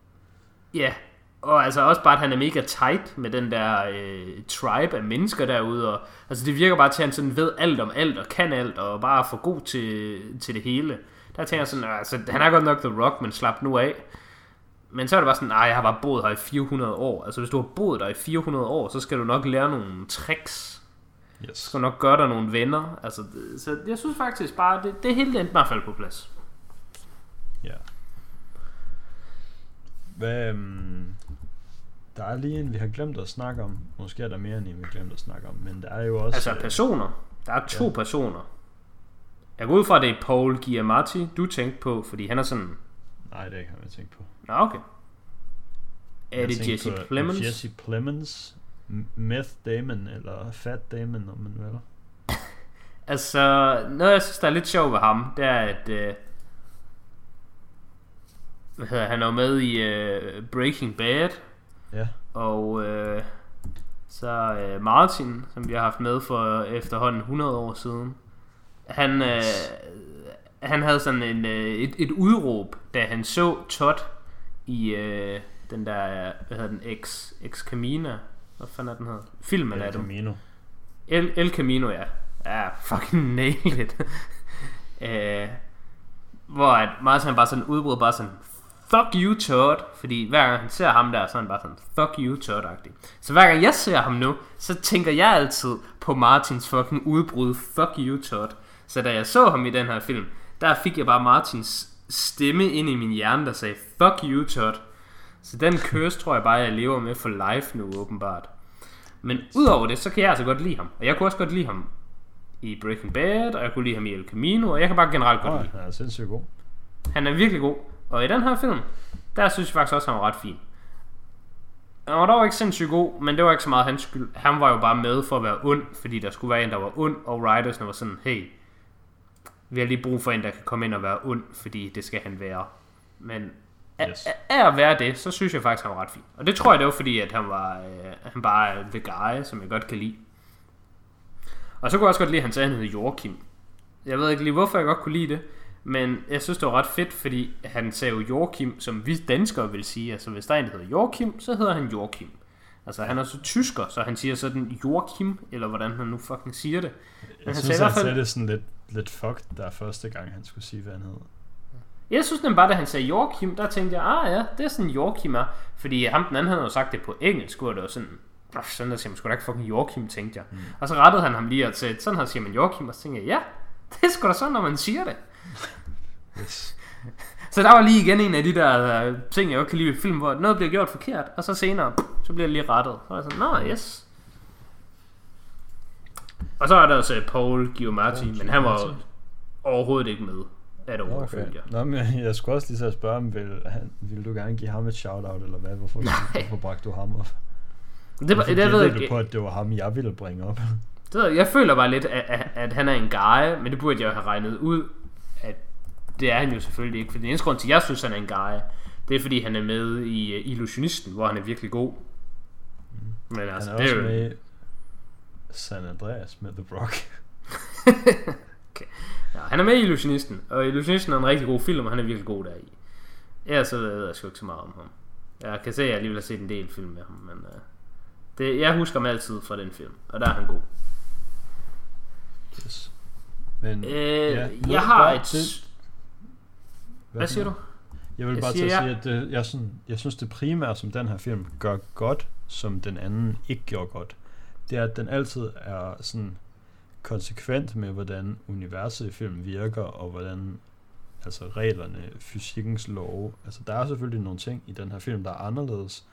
Ja, og altså også bare, at han er mega tight med den der øh, tribe af mennesker derude. Og, altså det virker bare til, at han sådan ved alt om alt og kan alt og bare er for god til, til det hele. Der tænker jeg sådan, altså han er godt nok The Rock, men slap nu af. Men så er det bare sådan, nej, jeg har bare boet her i 400 år. Altså hvis du har boet der i 400 år, så skal du nok lære nogle tricks. Yes. Så skal du nok gøre dig nogle venner. Altså, så jeg synes faktisk bare, det, det hele endte med at falde på plads. Ja. Hvad, um, der er lige en, vi har glemt at snakke om. Måske er der mere end en, vi har glemt at snakke om. Men der er jo også... Altså personer. Der er to Ja. personer. Jeg går ud fra, at det er Paul Giamatti, du tænkte på, fordi han er sådan... Nej, det kan jeg tænke på. Nå, okay. Er Jeg det tænkte Jesse Plemons? Jesse Plemons. Meth Damon, eller Fat Damon, om man vil. Altså, noget jeg synes, der er lidt sjovt ved ham, det er, at... Øh, hvad hedder, han er jo med i øh, Breaking Bad, Ja. og øh, så øh, Martin, som vi har haft med for efterhånden 100 år siden, han, øh, han havde sådan en, øh, et, et udråb, da han så Todd i øh, den der, hvad hedder den, Ex, Ex Camina, hvad fanden er den hedder? Filmen af El dem. Camino. El, El Camino, ja. Ja, fucking nailed it. øh, hvor at Martin bare sådan udbrød bare sådan, fuck you Todd, fordi hver gang han ser ham der, så er han bare sådan, fuck you Todd-agtig. Så hver gang jeg ser ham nu, så tænker jeg altid på Martins fucking udbrud, fuck you Todd. Så da jeg så ham i den her film, der fik jeg bare Martins stemme ind i min hjerne, der sagde, fuck you Todd. Så den curse tror jeg bare, jeg lever med for life nu, åbenbart. Men udover det, så kan jeg altså godt lide ham. Og jeg kunne også godt lide ham i Breaking Bad, og jeg kunne lide ham i El Camino, og jeg kan bare generelt godt Åh, lide han er sindssygt god. Han er virkelig god. Og i den her film, der synes jeg faktisk også, han var ret fin. Han var dog ikke sindssygt god, men det var ikke så meget hans skyld. Han var jo bare med for at være ond, fordi der skulle være en, der var ond, og writersne var sådan, hey, vi har lige brug for en, der kan komme ind og være ond, fordi det skal han være. Men Yes. af, af at være det, så synes jeg faktisk, han var ret fin. Og det tror jeg, det var fordi, at han var øh, han bare er the guy, som jeg godt kan lide. Og så kunne jeg også godt lide, at han sagde, at han hed Joachim. Jeg ved ikke lige, hvorfor jeg godt kunne lide det, men jeg synes, det var ret fedt, fordi han sagde jo Joachim, som vi danskere vil sige. Altså, hvis der er en, der hedder Joachim, så hedder han Joachim. Altså, han er så tysker, så han siger sådan Joachim, eller hvordan han nu fucking siger det. Jeg han synes, sagde han fald- sagde det sådan lidt, lidt fucked, der første gang, han skulle sige, hvad han hed. Jeg synes nemlig bare, da han sagde Joachim, der tænkte jeg, ah ja, det er sådan Joachim er. Fordi ham den anden havde jo sagt det på engelsk, hvor det var sådan, "Nå, sådan der siger man sgu da ikke fucking Joachim, tænkte jeg. Mm. Og så rettede han ham lige og sagde, sådan her siger man Joachim, og så tænkte jeg, ja, det er sgu da sådan, når man siger det. Yes. Så der var lige igen en af de der øh, ting, jeg godt kan lide i film, hvor noget bliver gjort forkert, og så senere, så bliver det lige rettet. Så var jeg sådan, nå, yes. Og så er der også øh, Paul Giamatti, Paul men han var Giamatti. overhovedet ikke med det ord, Okay. følte jeg. Nå, men jeg skulle også lige så at spørge ham, vil, han, vil du gerne give ham et shout-out, eller hvad? Hvorfor, hvorfor bragte du ham op? Det, var, det, jeg ved du på, at det var ham, jeg ville bringe op? Det jeg, jeg føler bare lidt, at, at, at han er en guy, men det burde jeg have regnet ud. det er han jo selvfølgelig ikke. For den eneste grund til, at jeg synes, han er en guy, det er fordi, han er med i uh, Illusionisten, hvor han er virkelig god. Men Han altså, er det er jo... med San Andreas med The Brock. Ja, han er med i Illusionisten, og Illusionisten er en rigtig god film, og han er virkelig god deri. Ellers så ved jeg sgu ikke så meget om ham. Jeg kan se, at jeg alligevel har set en del film med ham, men uh, det, jeg husker ham altid fra den film, og der er han god. Yes. Men, Øh, ja, jeg har et... det- Hvad siger du? Jeg vil Jeg bare til at sige, at det, jeg, sådan, jeg synes, det primære, som den her film gør godt, som den anden ikke gjorde godt, det er, at den altid er sådan konsekvent med, hvordan universet i filmen virker, og hvordan altså reglerne, fysikkens lov. Altså, der er selvfølgelig nogle ting i den her film, der er anderledes.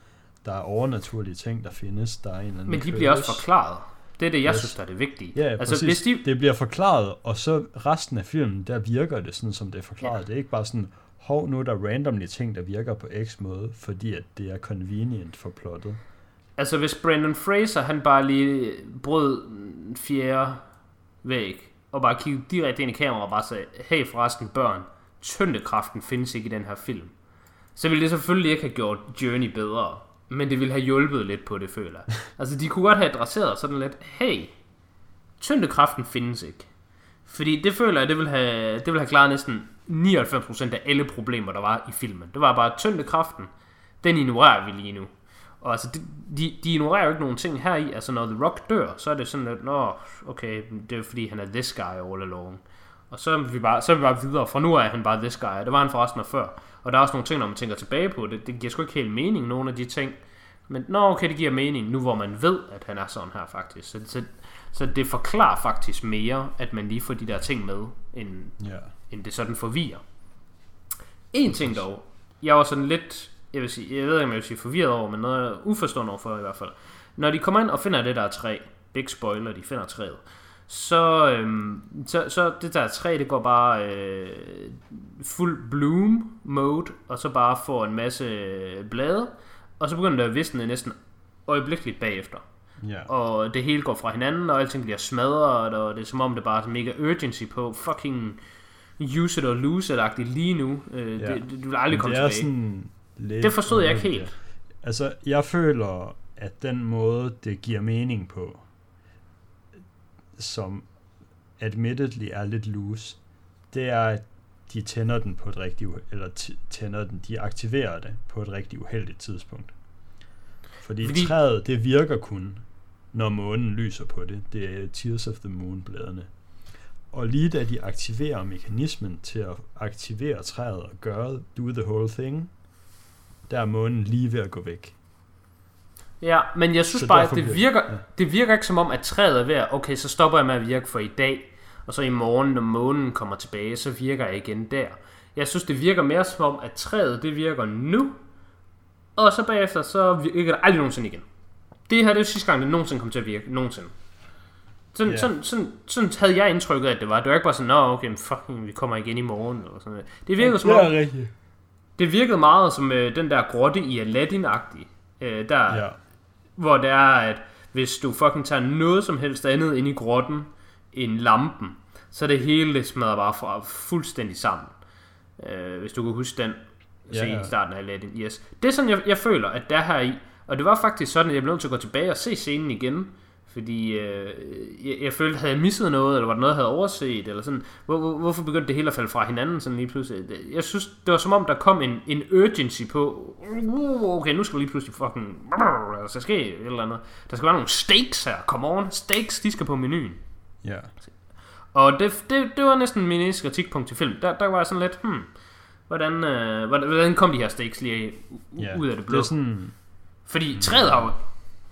Der er overnaturlige ting, der findes. Der er en eller anden Men de bliver også forklaret. Det er det, jeg Yes. synes, der er det vigtige. Ja, altså, præcis. hvis de, Det bliver forklaret, og så resten af filmen, der virker det sådan, som det er forklaret. Ja. Det er ikke bare sådan, hov, nu er der randomly ting, der virker på X måde, fordi at det er convenient for plottet. altså, hvis Brandon Fraser, han bare lige brød en fjerde væg, og bare kiggede direkte ind i kameraet og bare sagde, hey forresten børn, tyndekraften findes ikke i den her film. Så ville det selvfølgelig ikke have gjort Journey bedre, men det ville have hjulpet lidt på det, føler jeg. Altså, de kunne godt have adresseret sådan lidt, hey, tyndekraften findes ikke. Fordi det føler jeg, det vil have, det vil have klaret næsten 99% af alle problemer, der var i filmen. Det var bare tyndekraften, den ignorerer vi lige nu. Og altså, de, de, de ignorerer jo ikke nogen ting her i. Altså, når The Rock dør, så er det sådan lidt, nå, okay, det er fordi, han er this guy all along. Og så er vi bare, så er vi bare videre. For nu er han bare this guy. Det var han forresten af før. Og der er også nogle ting, når man tænker tilbage på det. Det giver sgu ikke helt mening, nogle af de ting. Men nå, okay, det giver mening, nu hvor man ved, at han er sådan her faktisk. Så, så, så det forklarer faktisk mere, at man lige får de der ting med, end, Ja. end det sådan forvirrer. En ting dog, jeg var sådan lidt, jeg vil sige, jeg ved ikke, om jeg vil sige forvirret over, men noget jeg er uforstående over for i hvert fald. Når de kommer ind og finder det der træ, big spoiler, de finder træet, så, øhm, så, så det der træ, det går bare øh, fuld bloom mode, og så bare får en masse blade, og så begynder det at visne næsten øjeblikkeligt bagefter Ja. og det hele går fra hinanden, og alting bliver smadret, og det er som om, det bare er mega urgency på fucking use it or lose it lige nu. Øh, Ja. det, det, vil aldrig komme tilbage. sådan lidt Det forstod jeg ikke helt. Altså, jeg føler, at den måde, det giver mening på, som admittedly er lidt loose, det er, at de tænder den på et rigtig, eller tænder den, de aktiverer det på et rigtig uheldigt tidspunkt. Fordi, Fordi- Fordi træet, det virker kun, når månen lyser på det. Det er Tears of the Moon bladene. Og lige da de aktiverer mekanismen til at aktivere træet og gøre do the whole thing, der er månen lige ved at gå væk. Ja, men jeg synes Så bare, at det virker, ja. det virker ikke som om, at træet er ved at, okay, så stopper jeg med at virke for i dag, og så i morgen, når månen kommer tilbage, så virker jeg igen der. Jeg synes, det virker mere som om, at træet, det virker nu, og så bagefter, så virker det aldrig nogensinde igen. Det her, det er sidste gang, det nogensinde kommer til at virke. Nogensinde. Sådan, Ja. sådan, sådan, sådan havde jeg indtrykket af, at det var. Det var ikke bare sådan, nå, okay, fucking, vi kommer igen i morgen, eller sådan noget. Det virkede som om, rigtigt. det virkede meget som øh, den der grotte i Aladdin-agtig. Øh, der, Ja. Hvor det er, at hvis du fucking tager noget som helst andet ind i grotten end lampen, så det hele det smadrer bare fra fuldstændig sammen. Øh, hvis du kan huske den Ja, scene ja. i starten af Aladdin. Yes. Det er sådan, jeg, jeg føler, at der her i. Og det var faktisk sådan, at jeg blev nødt til at gå tilbage og se scenen igen. Fordi øh, jeg, jeg følte, havde jeg misset noget, eller var der noget, jeg havde overset, eller sådan. Hvor, hvor, hvorfor begyndte det hele at falde fra hinanden sådan lige pludselig? Jeg synes, det var som om, der kom en, en urgency på, "Uh, okay, nu skal vi lige pludselig fucking, der skal ske et eller andet. Der skal være nogle steaks her, come on, steaks, de skal på menuen. Ja. Og det, det, det var næsten min eneste kritikpunkt til film. Der, der var jeg sådan lidt, hmm, hvordan, øh, hvordan, kom de her steaks lige u- ja. ud af det blå? Det er sådan, Fordi træet har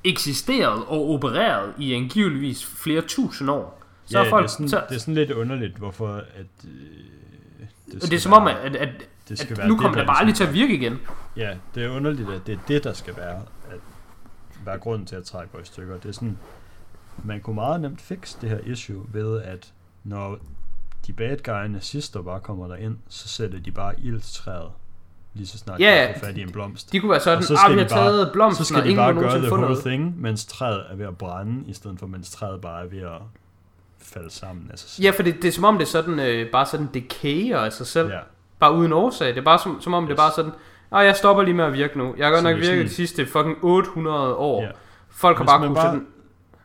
eksisteret og opereret i angiveligvis flere tusind år. Så ja, er folk, det, er sådan, så, det er sådan lidt underligt, hvorfor at, øh, det, skal det er som om, være- at, at, det at nu kommer det bare lige til at virke igen. Ja, det er underligt, at det er det, der skal være, at være grunden til at trække går i stykker. Det er sådan, man kunne meget nemt fikse det her issue ved, at når de bad guy nazister bare kommer der ind, så sætter de bare ild til træet, lige så snart Ja, de får fat i en blomst. De kunne være sådan, så ah, skal vi har taget så blomsten, skal og de bare gøre the whole thing, mens træet er ved at brænde, i stedet for mens træet bare er ved at falde sammen af sig selv. Ja, for det, det er som om det er sådan, øh, bare sådan decayer af sig selv. Ja. Bare uden årsag. Det er bare som, som om yes. det er bare sådan, ah, jeg stopper lige med at virke nu. Jeg har godt Så nok virket de sidste fucking 800 år. Ja. Folk har bare kunnet bare- sådan,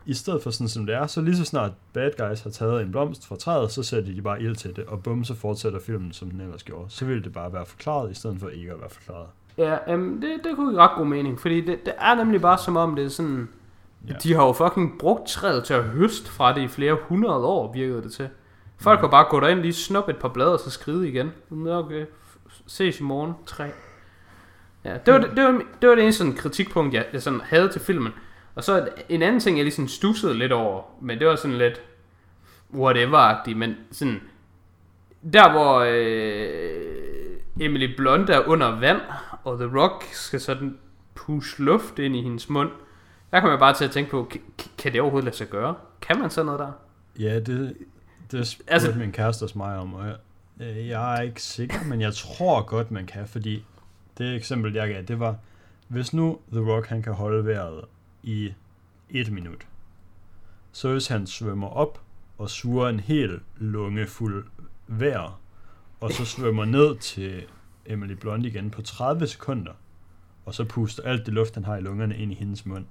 I stedet for sådan som det er, så lige så snart bad guys har taget en blomst fra træet, så sætter de bare ild til det, og bum, så fortsætter filmen, som den ellers gjorde. Så ville det bare være forklaret, i stedet for ikke at være forklaret. Ja, um, det, det kunne give ret god mening, fordi det, det er nemlig bare som om det er sådan... Ja. Ja. De har jo fucking brugt træet til at høste fra det i flere hundrede år, virkede det til. Folk har bare gået ind lige snuppe et par blade og så skride igen. Nå, Okay, ses i morgen, træ. Ja, det var det, det, var, det var det eneste sådan kritikpunkt, jeg, jeg sådan havde til filmen. Og så en anden ting, jeg lige sådan stussede lidt over, men det var sådan lidt whatever-agtigt, men sådan, der hvor øh, Emily Blunt er under vand, og The Rock skal sådan puste luft ind i hendes mund, der kommer jeg bare til at tænke på, kan, det overhovedet lade sig gøre? Kan man sådan noget der? Ja, det, det spurgte Altså- min kæreste hos mig om, og jeg, øh, jeg er ikke sikker, men jeg tror godt, man kan, fordi det eksempel, jeg gav, det var, hvis nu The Rock, han kan holde vejret i et minut, så hvis han svømmer op og suger en hel lunge fuld vejr, og så svømmer ned til Emily Blunt igen på 30 sekunder, og så puster alt det luft, han har i lungerne, ind i hendes mund,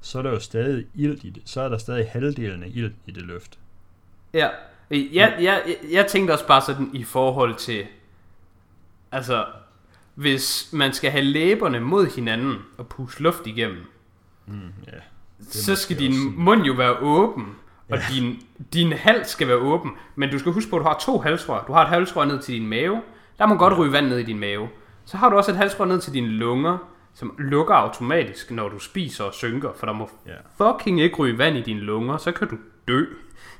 så er der jo stadig ilt i det. Så er der stadig halvdelen af ilt i det luft. Ja, jeg, jeg, jeg, jeg tænkte også bare sådan i forhold til, altså, hvis man skal have læberne mod hinanden og puste luft igennem, Mm, ja. så skal din også mund jo være åben, og Ja. din, din hals skal være åben. Men du skal huske på, at du har to halsrør. Du har et halsrør ned til din mave. Der må godt ryge vand ned i din mave. Så har du også et halsrør ned til dine lunger, som lukker automatisk, når du spiser og synker. For der må Ja. fucking ikke ryge vand i dine lunger, så kan du dø.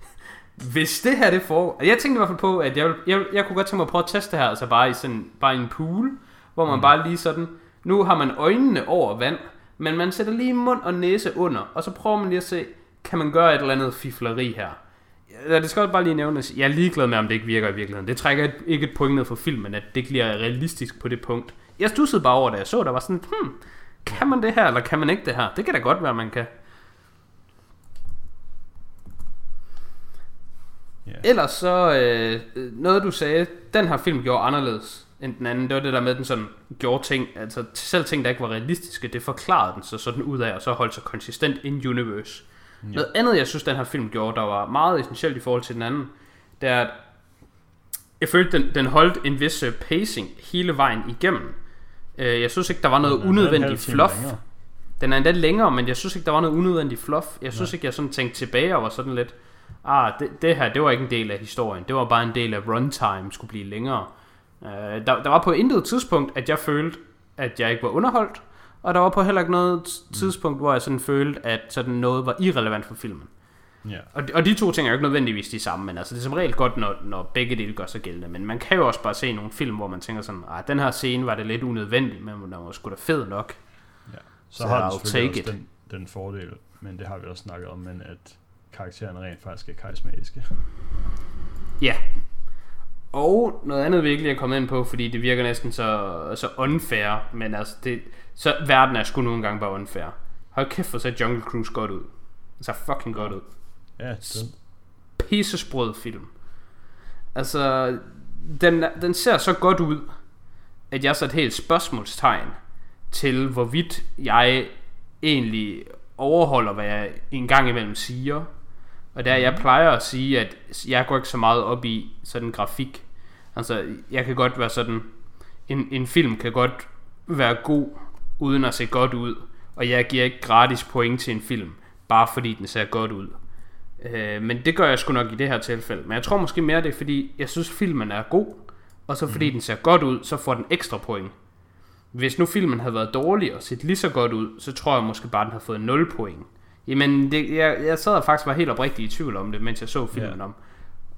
Hvis det her det får... Jeg tænkte i hvert fald på, at jeg, jeg, jeg kunne godt tænke mig at prøve at teste det her, altså bare i, sådan, bare i en pool, hvor man mm. bare lige sådan... Nu har man øjnene over vand, men man sætter lige mund og næse under, og så prøver man lige at se, kan man gøre et eller andet fifleri her. Ja, det skal bare lige nævnes, jeg er ligeglad med, om det ikke virker i virkeligheden. Det trækker et, ikke et point ned for filmen, at det bliver realistisk på det punkt. Jeg stussede bare over, da jeg så, der var sådan, hmm, kan man det her, eller kan man ikke det her? Det kan da godt være, man kan. Ja. Ellers så, øh, noget du sagde, den her film gjorde anderledes end den anden, det var det der med, at den sådan gjorde ting, altså selv ting, der ikke var realistiske, det forklarede den sig sådan ud af, og så holdt sig konsistent in universe. Ja. Noget andet, jeg synes, den her film gjorde, der var meget essentielt i forhold til den anden, det er, at jeg følte, den, den holdt en vis øh, pacing hele vejen igennem. Øh, Jeg synes ikke, der var noget Den er en halv unødvendigt fluff. længere. Den er endda længere, men jeg synes ikke, der var noget unødvendigt fluff. Jeg synes Nej. ikke, jeg sådan tænkte tilbage og var sådan lidt, ah, det, det her, det var ikke en del af historien. Det var bare en del af runtime, skulle blive længere. Uh, der, der var på intet tidspunkt, at jeg følte, at jeg ikke var underholdt, og der var på heller ikke noget t- tidspunkt, hvor jeg sådan følte, at sådan noget var irrelevant for filmen. Ja. Og, og de to ting er jo ikke nødvendigvis de samme, men altså det er som regel godt, når, når begge dele gør sig gældende. Men man kan jo også bare se nogle film, hvor man tænker sådan, ah, den her scene var det lidt unødvendigt, men den var sgu da fed nok. ja. Så, Så har den take også den, den fordel, men det har vi også snakket om, men at karaktererne rent faktisk er karismatiske. Og noget andet virkelig er kommet ind på, fordi det virker næsten så, så unfair, men altså, det, så verden er sgu nogle gange bare unfair. Hold kæft, hvor ser Jungle Cruise godt ud. Det ser fucking godt ud. Ja, den, Pissesprød film. Altså, den, den ser så godt ud, at jeg satte helt spørgsmålstegn til, hvorvidt jeg egentlig overholder, hvad jeg en gang imellem siger. Og der jeg plejer at sige, at jeg går ikke så meget op i sådan grafik. Altså, jeg kan godt være sådan, en, en film kan godt være god, uden at se godt ud. Og jeg giver ikke gratis point til en film, bare fordi den ser godt ud. Øh, men det gør jeg sgu nok i det her tilfælde. Men jeg tror måske mere, det er fordi, jeg synes filmen er god, og så fordi mm. den ser godt ud, så får den ekstra point. Hvis nu filmen havde været dårlig og set lige så godt ud, så tror jeg måske bare, den havde fået 0 point. Jamen, det, jeg, jeg sad og faktisk var helt oprigtig i tvivl om det, mens jeg så filmen Ja. om,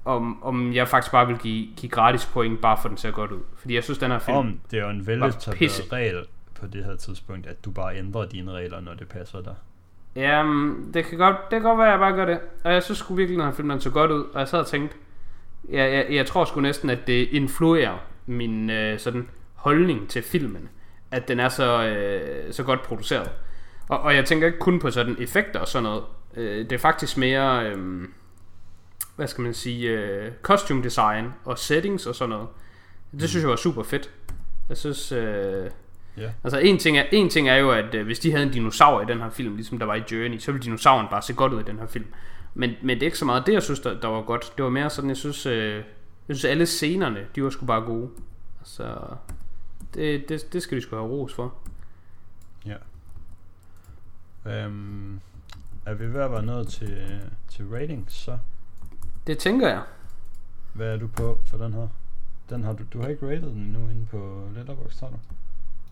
om, om jeg faktisk bare vil give, give gratis point, bare for den ser godt ud. Fordi jeg synes, den her film... om det er jo en veletableret regel på det her tidspunkt, at du bare ændrer dine regler, når det passer dig. Jamen, det kan godt, det kan godt være, at jeg bare gør det. Og jeg synes sgu virkelig, at den her film den så godt ud. Og jeg sad og tænkte, jeg, jeg, jeg tror sgu næsten, at det influerer min øh, sådan holdning til filmen. At den er så, øh, så godt produceret. Og, og jeg tænker ikke kun på sådan effekter og sådan noget. Øh, det er faktisk mere... Øh, hvad skal man sige, øh, costume design og settings og sådan noget. Det synes jeg var super fedt. Jeg synes, øh, Ja. altså en ting, er, en ting er jo, at øh, hvis de havde en dinosaur i den her film, ligesom der var i Journey, så ville dinosauren bare se godt ud i den her film. Men, men det er ikke så meget det, jeg synes, der, der var godt. Det var mere sådan, jeg synes, øh, jeg synes alle scenerne, de var sgu bare gode. Altså, det, det, det skal de sgu have ros for. Ja. Øhm, er vi ved at være nået til, til ratings, så? Det tænker jeg. Hvad er du på for den her? Den har du, du har ikke rated den endnu inde på Letterboxd, har du?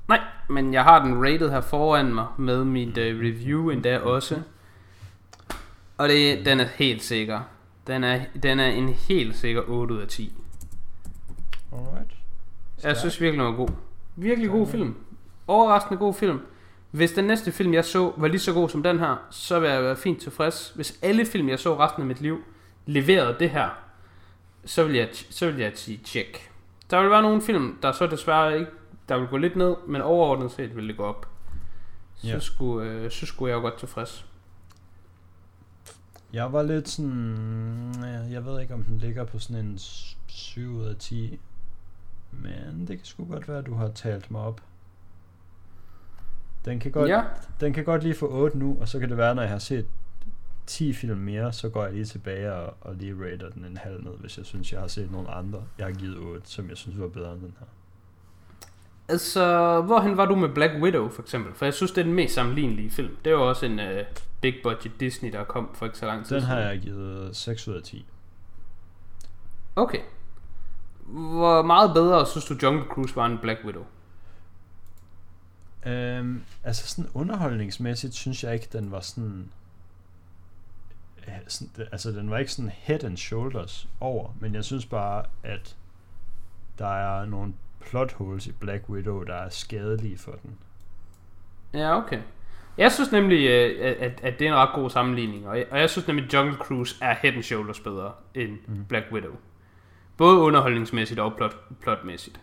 Nej, men jeg har den rated her foran mig med mit uh, review endda også. Og det, den er helt sikker. Den er, den er en helt sikker 8 ud af 10. Alright. Jeg synes virkelig, den var god. Virkelig god film. Overraskende god film. Hvis den næste film, jeg så, var lige så god som den her, så vil jeg være fint tilfreds. Hvis alle film, jeg så resten af mit liv, leverede det her, så vil jeg, så vil jeg sige check. Der vil være nogle film, der så desværre ikke, der vil gå lidt ned, men overordnet set vil det gå op. Så, Ja. skulle, øh, så skulle jeg jo godt tilfreds. Jeg var lidt sådan... ja, Jeg ved ikke, om den ligger på sådan en s- 7 ud af 10. Men det kan sgu godt være, at du har talt mig op. Den kan godt, Ja, den kan godt lige få 8 nu, og så kan det være, når jeg har set 10 film mere, så går jeg lige tilbage og, og lige rater den en halv ned, hvis jeg synes, jeg har set nogle andre, jeg har givet 8, som jeg synes var bedre end den her. altså, hvorhen var du med Black Widow for eksempel? For jeg synes, det er den mest sammenlignelige film. Det jo også en øh, big budget Disney, der kom for ikke så lang tid Den har jeg givet 6 ud af 10. Okay. Hvor meget bedre synes du Jungle Cruise var end Black Widow? Øhm, altså sådan underholdningsmæssigt synes jeg ikke, den var sådan... øh, sådan altså den var ikke sådan head and shoulders over, men jeg synes bare, at der er nogle plot holes i Black Widow, der er skadelige for den. Ja, okay. Jeg synes nemlig, øh, at, at det er en ret god sammenligning, og jeg, og jeg synes nemlig, at Jungle Cruise er head and shoulders bedre end mm. Black Widow. Både underholdningsmæssigt og plot, plotmæssigt.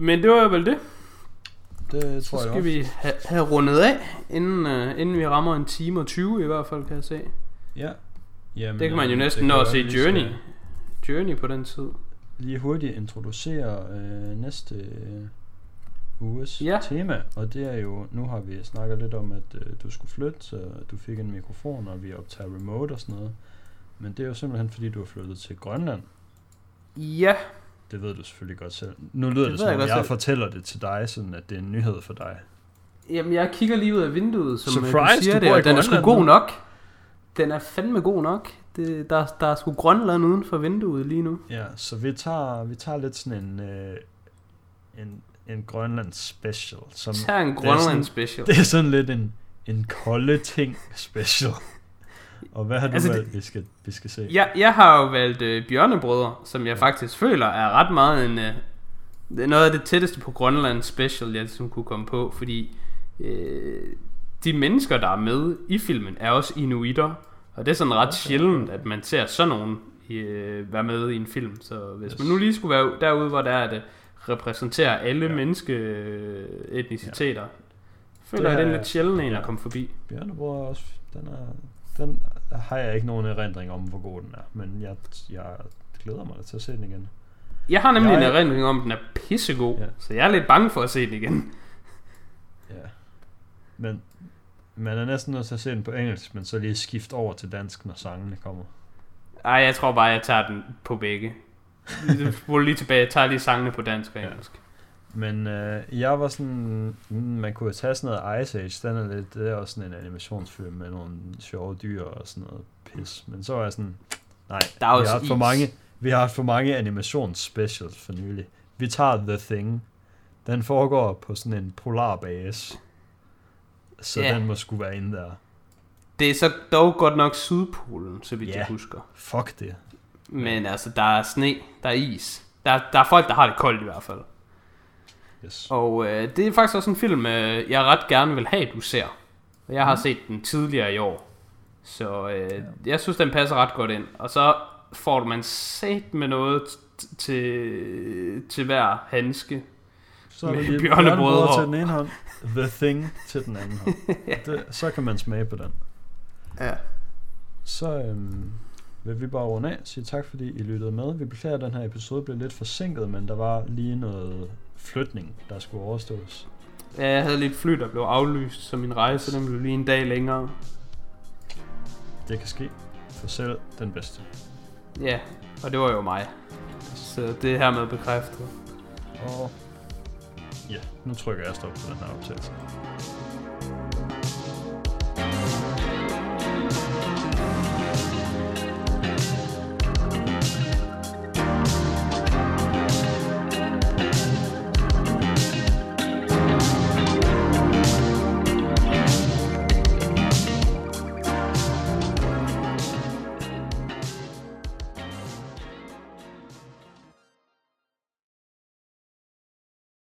Men det var vel det. Det Så tror jeg skal også. vi have, have rundet af, inden, uh, inden vi rammer en time og 20 i hvert fald, kan jeg se. Ja. Jamen, Det kan man jo øh, næsten nå at se vi skal Journey. Journey på den tid. Lige hurtigt introducere øh, næste øh, uges Ja. tema, og det er jo, nu har vi snakket lidt om, at øh, du skulle flytte, så du fik en mikrofon, og vi optager remote og sådan noget. Men det er jo simpelthen, fordi du er flyttet til Grønland. Ja, Det ved du selvfølgelig godt selv. Nu lyder det, Det som jeg jeg selv. fortæller det til dig, sådan at det er en nyhed for dig. Jamen, jeg kigger lige ud af vinduet, som øh, Surprise, du siger du det, og den er sgu god nok. Den er fandme god nok. Det, der, der er sgu Grønland uden for vinduet lige nu. Ja, så vi tager, vi tager lidt sådan en, øh, en, en Grønland special. Som, Tag en Grønland special. det er sådan lidt en, en kolde ting special. Og hvad har du Altså, altså, det- valgt, vi skal, vi skal se? Jeg, jeg har jo valgt øh, Bjørnebrødre, som jeg faktisk føler er ret meget en... Øh, noget af det tætteste på Grønland special, jeg ligesom kunne komme på, fordi øh, de mennesker, der er med i filmen, er også inuitter, og det er sådan ret Okay. sjældent, at man ser sådan nogen øh, være med i en film. Så hvis Yes. man nu lige skulle være derude, hvor der er, at det repræsenterer alle Ja. ja. menneskeetniciteter, føler Det jeg, det er en lidt sjælden en ja. at komme forbi. Bjørnebror er også, den, er, den har jeg ikke nogen erindring om, hvor god den er. Men jeg, jeg glæder mig til at se den igen. Jeg har nemlig Jeg- en erindring om, at den er pissegod, Ja. så jeg er lidt bange for at se den igen. Ja. Men man er næsten nødt til at se den på engelsk, men så lige skifte over til dansk, når sangene kommer. Ej, jeg tror bare, jeg tager den på begge. Spol lige tilbage, jeg tager lige sangene på dansk og Ja. Men øh, jeg var sådan, mm, man kunne tage sådan noget Ice Age, den er lidt, det er også sådan en animationsfilm med nogle sjove dyr og sådan noget pis. Men så var jeg sådan, nej, Der er vi har, haft for mange, vi har haft for mange animationsspecials for nylig. Vi tager The Thing. Den foregår på sådan en polarbase. Så Ja. den må skulle være inde der. Det er så dog godt nok Sydpolen, så vidt Ja. jeg husker. Fuck det. Men altså, der er sne, der er is. Der, der er folk, der har det koldt i hvert fald. Yes. Og øh, det er faktisk også en film, øh, jeg ret gerne vil have, du ser. Og jeg har Mhm. set den tidligere i år. Så øh, jeg synes, den passer ret godt ind. Og så får man sat med noget til, til hver handske. Så er der Med lige bjørnebrød bjørnebrød og- til den ene hånd. The Thing til den anden hånd. det, så kan man smage på den. Ja. så øhm, vil vi bare runde af. Sige tak, fordi I lyttede med. Vi beklager, at den her episode blev lidt forsinket, men der var lige noget flytning, der skulle overstås. Ja, jeg havde lidt fly, der blev aflyst, så min rejse den blev lige en dag længere. Det kan ske for selv den bedste. Ja, og det var jo mig. Så det er hermed bekræftet. Og ja, nu trykker jeg stop på den her optagelse.